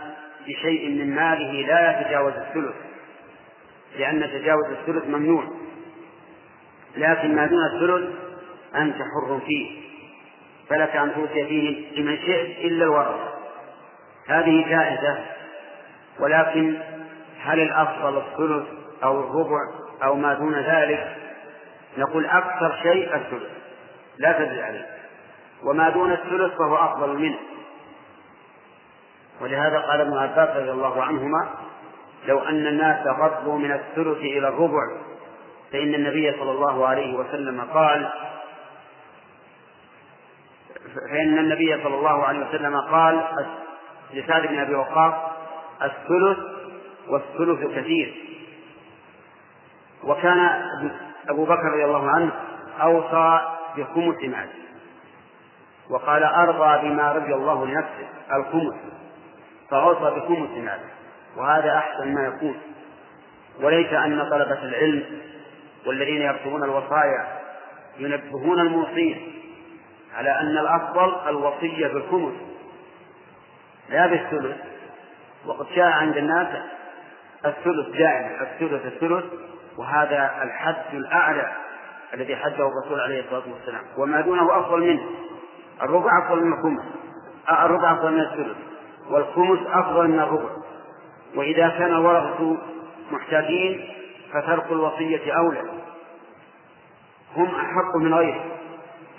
بشيء من ماله لا يتجاوز الثلث لأن تجاوز الثلث ممنوع. لكن ما دون الثلث أنت حر فيه فلك أن توصي فيه لمن شئت إلا الورثة هذه جائزة ولكن هل الأفضل الثلث أو الربع أو ما دون ذلك؟ نقول أكثر شيء الثلث لا تزد عليه. وما دون الثلث فهو أفضل منه. ولهذا قال ابن عباس رضي الله عنهما لو أن الناس غضوا من الثلث إلى الربع فإن النبي صلى الله عليه وسلم قال فإن النبي صلى الله عليه وسلم قال لسعد بن أبي وقاص الثلث والثلث كثير. وكان أبو بكر رضي الله عنه أوصى بخمس مال وقال أرضى بما رضي الله لنفسه الخمس. فأوصى بخمس مال وهذا أحسن ما يكون. وليس أن طلبة العلم والذين يكتبون الوصايا ينبهون الموصين على أن الأفضل الوصية بالخمس لا بالثلث. وقد شاء عند الناس الثلث دائما الثلث الثلث وهذا الحد الأعلى الذي حده الرسول عليه الصلاة والسلام. وما دونه أفضل منه. الربع أفضل من الخمس الربع أفضل من الثلث. والخمس أفضل من الربع. وإذا كان الورثة محتاجين فترك الوصية أولى. هم أحق من غيره.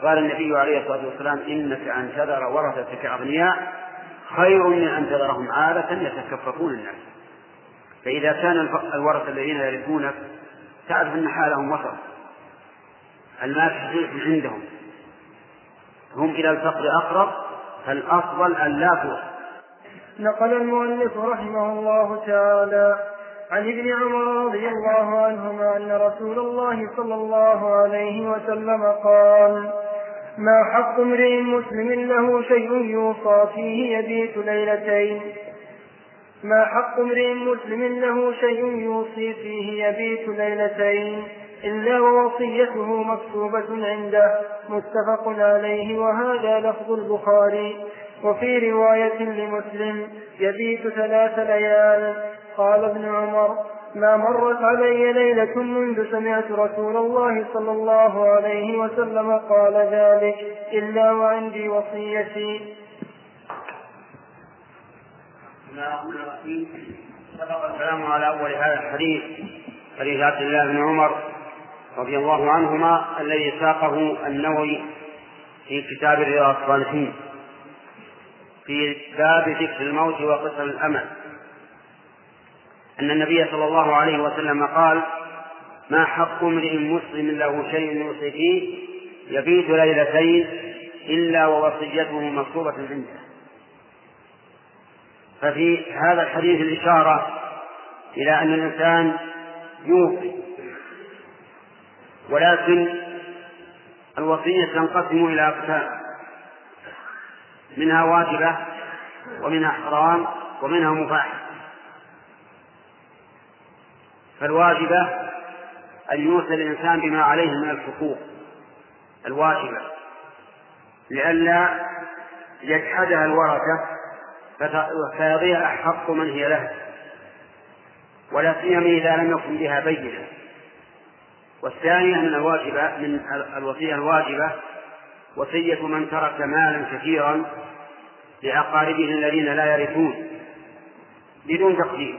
قال النبي عليه الصلاة والسلام إنك أن تذر ورثتك أغنياء خير من أن تذرهم عالة يتكففون الناس. فإذا كان الورثة الذين يرثونك تعرف أن حالهم وسط. المال صحيح عندهم. هم إلى الفقر أقرب فالأفضل أن لا توصل نقل المؤلف رحمه الله تعالى عن ابن عمر رضي الله عنهما أن رسول الله صلى الله عليه وسلم قال ما حق امرئ مسلم له شيء يوصى فيه يبيت ليلتين؟ ما حق امرئ مسلم له شيء يوصي فيه يبيت ليلتين إلا ووصيته مكتوبة عنده متفق عليه وهذا لفظ البخاري وفي رواية لمسلم يبيت ثلاث ليال. قال ابن عمر ما مرت علي ليلة منذ سمعت رسول الله صلى الله عليه وسلم قال ذلك إلا وعندي وصيتي. بسم الله الرحمن الرحيم. سبق الكلام على أول هذا الحديث حديث عبد الله بن عمر رضي الله عنهما الذي ساقه النووي في كتاب رياض الصالحين. في باب ذكر الموت وقصر الأمل. أن النبي صلى الله عليه وسلم قال ما حق امرئ مسلم له شيء يوصي فيه يبيت ليلتين إلا ووصيته مكتوبة عنده. ففي هذا الحديث الإشارة إلى أن الإنسان يوصي ولكن الوصية تنقسم إلى أقسام. منها واجبة ومنها حرام ومنها مباح. فالواجبة أن يوصي الإنسان بما عليه من الحقوق الواجبة لئلا يجحدها الورثة فيضيع حق من هي له ولا سيما إذا لم يكن بها بينة. والثانية من الواجبة من الوصية الواجبة وصية من ترك مالا كثيرا لأقاربه الذين لا يرثون بدون تقدير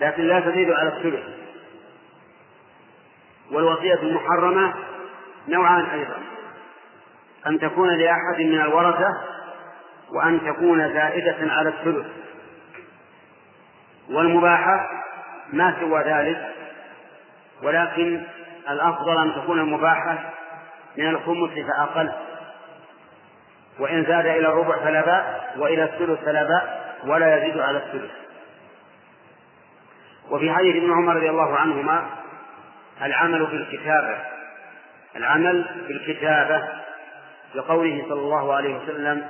لكن لا تزيد على الثلث. والوصية المحرمة نوعان أيضا أن تكون لأحد من الورثة وأن تكون زائدة على الثلث. والمباحة ما سوى ذلك ولكن الأفضل أن تكون المباحة من الخمس فأقل. وإن زاد إلى الربع فلا بأس وإلى الثلث فلا بأس ولا يزيد على الثلث. وفي حديث ابن عمر رضي الله عنهما العمل بالكتابة. العمل بالكتابة لقوله صلى الله عليه وسلم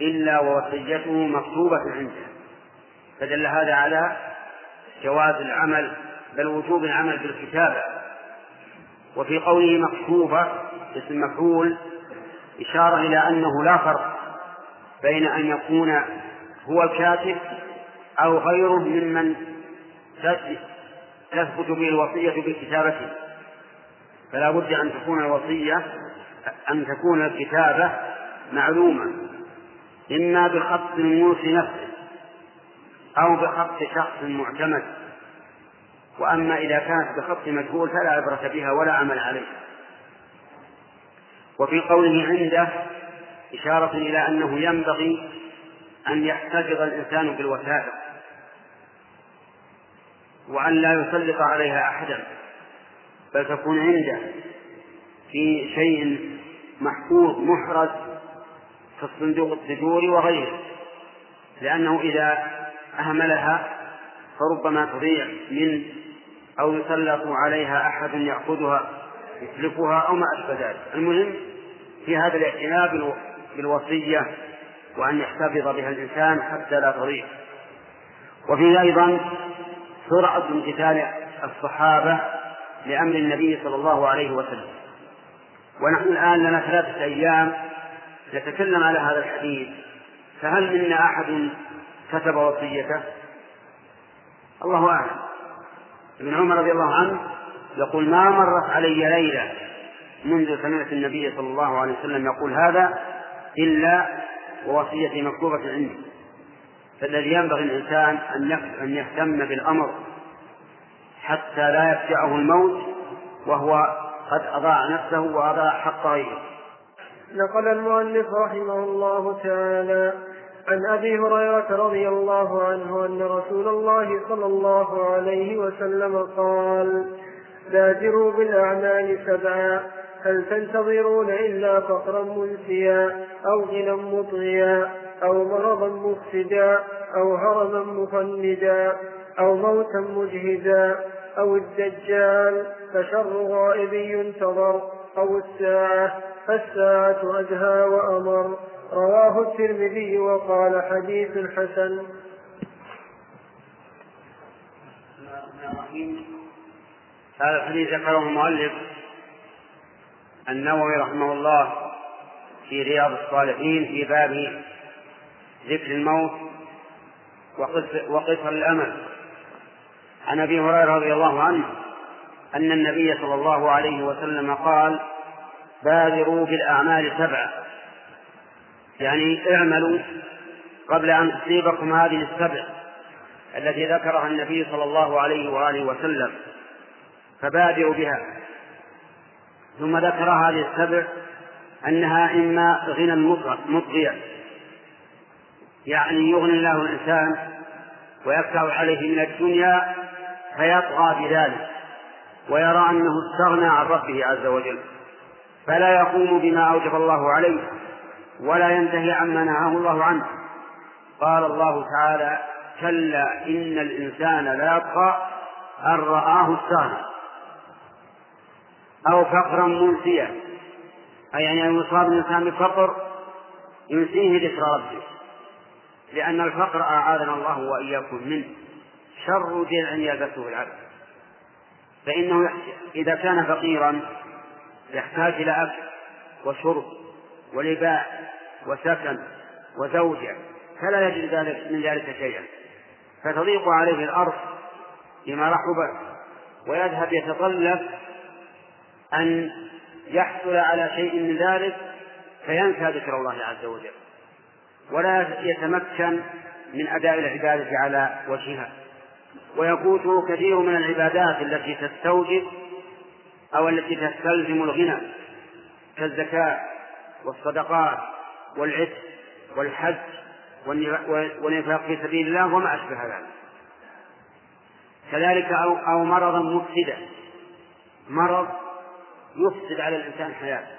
إلا ووصيته مكتوبة عنده. فدل هذا على جواز العمل بل وجوب العمل بالكتابة. وفي قوله مكتوبة اسم مفعول إشارة إلى أنه لا فرق بين أن يكون هو الكاتب أو غيره ممن تثبت به الوصية بكتابته. فلا بد أن تكون الوصية أن تكون الكتابة معلومة إما بخط الموصي نفسه أو بخط شخص معتمد. وأما إذا كانت بخط مجهول فلا عبرة بها ولا عمل عليه. وفي قوله عنده إشارة إلى أنه ينبغي أن يحتفظ الإنسان بالوثائق وأن لا يسلط عليها أحدا بل تكون عنده في شيء محفوظ محرز في الصندوق التجوري وغيره. لأنه إذا أهملها فربما تضيع من أو يسلط عليها أحد يأخذها. يتلفها أو ما أشبه ذلك. المهم في هذا الاعتناء بالوصية وأن يحتفظ بها الإنسان حتى لا تضيع. وفيه أيضا سرعة امتثال الصحابة لأمر النبي صلى الله عليه وسلم. ونحن الآن لنا ثلاثة أيام نتكلم على هذا الحديث. فهل منا أحد كتب وصيته؟ الله أعلم. ابن عمر رضي الله عنه يقول ما مرت علي ليلة منذ سمعت النبي صلى الله عليه وسلم يقول هذا إلا ووصيتي مكتوبة عندي. فالذي ينبغي الإنسان أن يهتم بالأمر حتى لا يفجعه الموت وهو قد أضاع نفسه وأضاع حق غيره. نقل المؤلف رحمه الله تعالى عن أبي هريرة رضي الله عنه أن رسول الله صلى الله عليه وسلم قال بادروا بالأعمال سبعا هل تنتظرون إلا فقرا منسيا أو غنى مطغيا أو مرضا مفسدا أو هرما مفندا أو موتا مجهدا أو الدجال فشر غائب ينتظر أو الساعة فالساعة أدهى وأمر. رواه الترمذي وقال حديث حسن. هذا الحديث ذكره المؤلف النووي رحمه الله في رياض الصالحين في باب ذكر الموت وقصر الأمل. عن أبي هريرة رضي الله عنه أن النبي صلى الله عليه وسلم قال بادروا بالأعمال سبعة يعني اعملوا قبل أن تصيبكم هذه السبع التي ذكرها النبي صلى الله عليه وآله وسلم. فبادروا بها. ثم ذكر هذه السبع أنها إما غنى مطغيا يعني يغني الله الإنسان ويفتح عليه من الدنيا فيطغى بذلك ويرى أنه استغنى عن ربه عز وجل. فلا يقوم بما أوجب الله عليه ولا ينتهي عما نهاه الله عنه. قال الله تعالى كلا إن الإنسان لا يطغى أن رآه استغنى. أو فقرا منسيا. أي أن يصاب الإنسان بفقر ينسيه ذكر ربه. لأن الفقر أعاذنا الله وإياكم منه. شر درع يلبسه العبد. فإنه إذا كان فقيرا يحتاج إلى أكل وشرب ولباس وسكن وزوجة. فلا يجد ذلك من ذلك شيئا. فتضيق عليه الأرض بما رحبت ويذهب يتطلب أن يحصل على شيء من ذلك فينسى ذكر الله عز وجل ولا يتمكن من أداء العبادة على وجهها. ويفوته كثير من العبادات التي تستوجب أو التي تستلزم الغنى كالزكاة والصدقات والعتق والحج والنفاق في سبيل الله وما أشبه ذلك. كذلك أو, أو مرضا مفسدا مرض يفسد على الإنسان حياته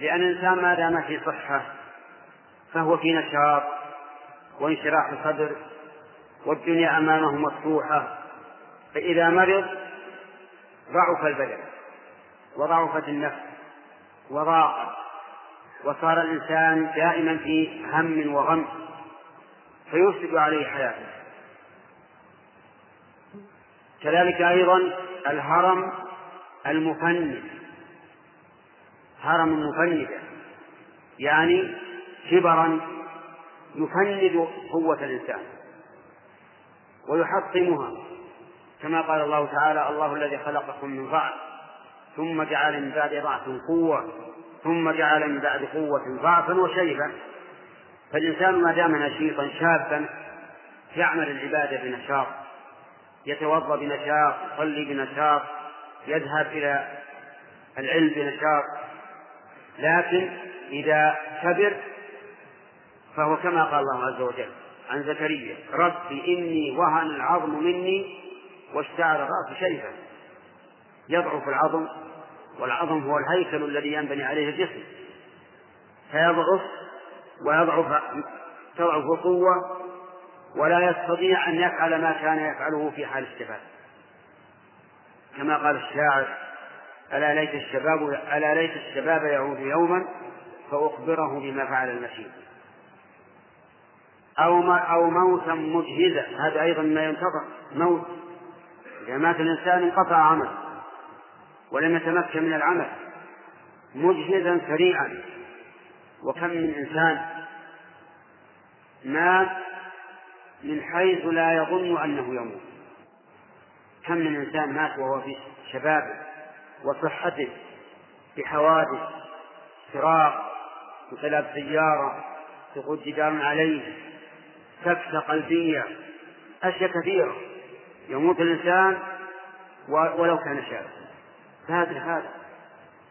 لأن الإنسان ما دام في صحة فهو في نشاط وانشراح صدر والدنيا أمامه مفتوحة فإذا مرض ضعف البدن وضعفت النفس وضاق وصار الإنسان دائما في هم وغم فيفسد عليه حياته. كذلك أيضا الهرم المفند. هرم مفندة يعني كبرا يفند قوة الإنسان. ويحطمها. كما قال الله تعالى الله الذي خلقكم من ضعف ثم جعل من بعد ضعف قوة ثم جعل من بعد قوة ضعفا وشيبا. فالإنسان ما دام نشيطا شابا يعمل العبادة بنشاط يتوضأ بنشاط يصلي بنشاط يذهب إلى العلم بنشاط لكن إذا كبر فهو كما قال الله عز وجل عن زكريا ربي إني وهن العظم مني واشتعل الرأس شيبا يضعف العظم والعظم هو الهيكل الذي ينبني عليه الجسم. فيضعف ويضعف تضعف القوة ولا يستطيع أن يفعل ما كان يفعله في حال الشباب كما قال الشاعر ألا ليت الشباب ألا ليت الشباب يعود يوما فأخبره بما فعل المشيب أو ما أو موتا مجهزا هذا أيضا ما ينتظر موت. إذا مات الإنسان انقطع عمله ولم يتمكن من العمل مجهزا سريعا. وكم من إنسان مات من حيث لا يظن أنه يموت. كم من إنسان مات وهو في شبابه وصحته بحوادث فراق انقلاب سيارة سقوط جدار عليه سكتة قلبية أشياء كثيرة. يموت الإنسان ولو كان شابا فهذا هذا.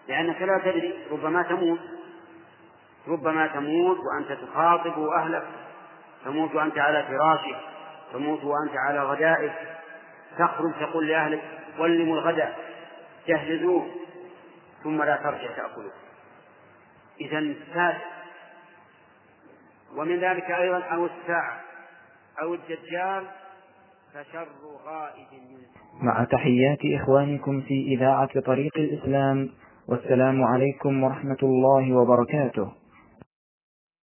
لأنك لا تدري ربما تموت. ربما تموت وأنت تخاطب أهلك. تموت وأنت على فراشك تموت وأنت على غدائك. تخرج تقول لأهلك ولموا الغداء جهزوه ثم لا ترجع تأكله إذا فات ومن ذلك أيضا أو الساعة أو الدجال فشر غائب مع تحيات إخوانكم في إذاعة طريق الإسلام والسلام عليكم ورحمة الله وبركاته.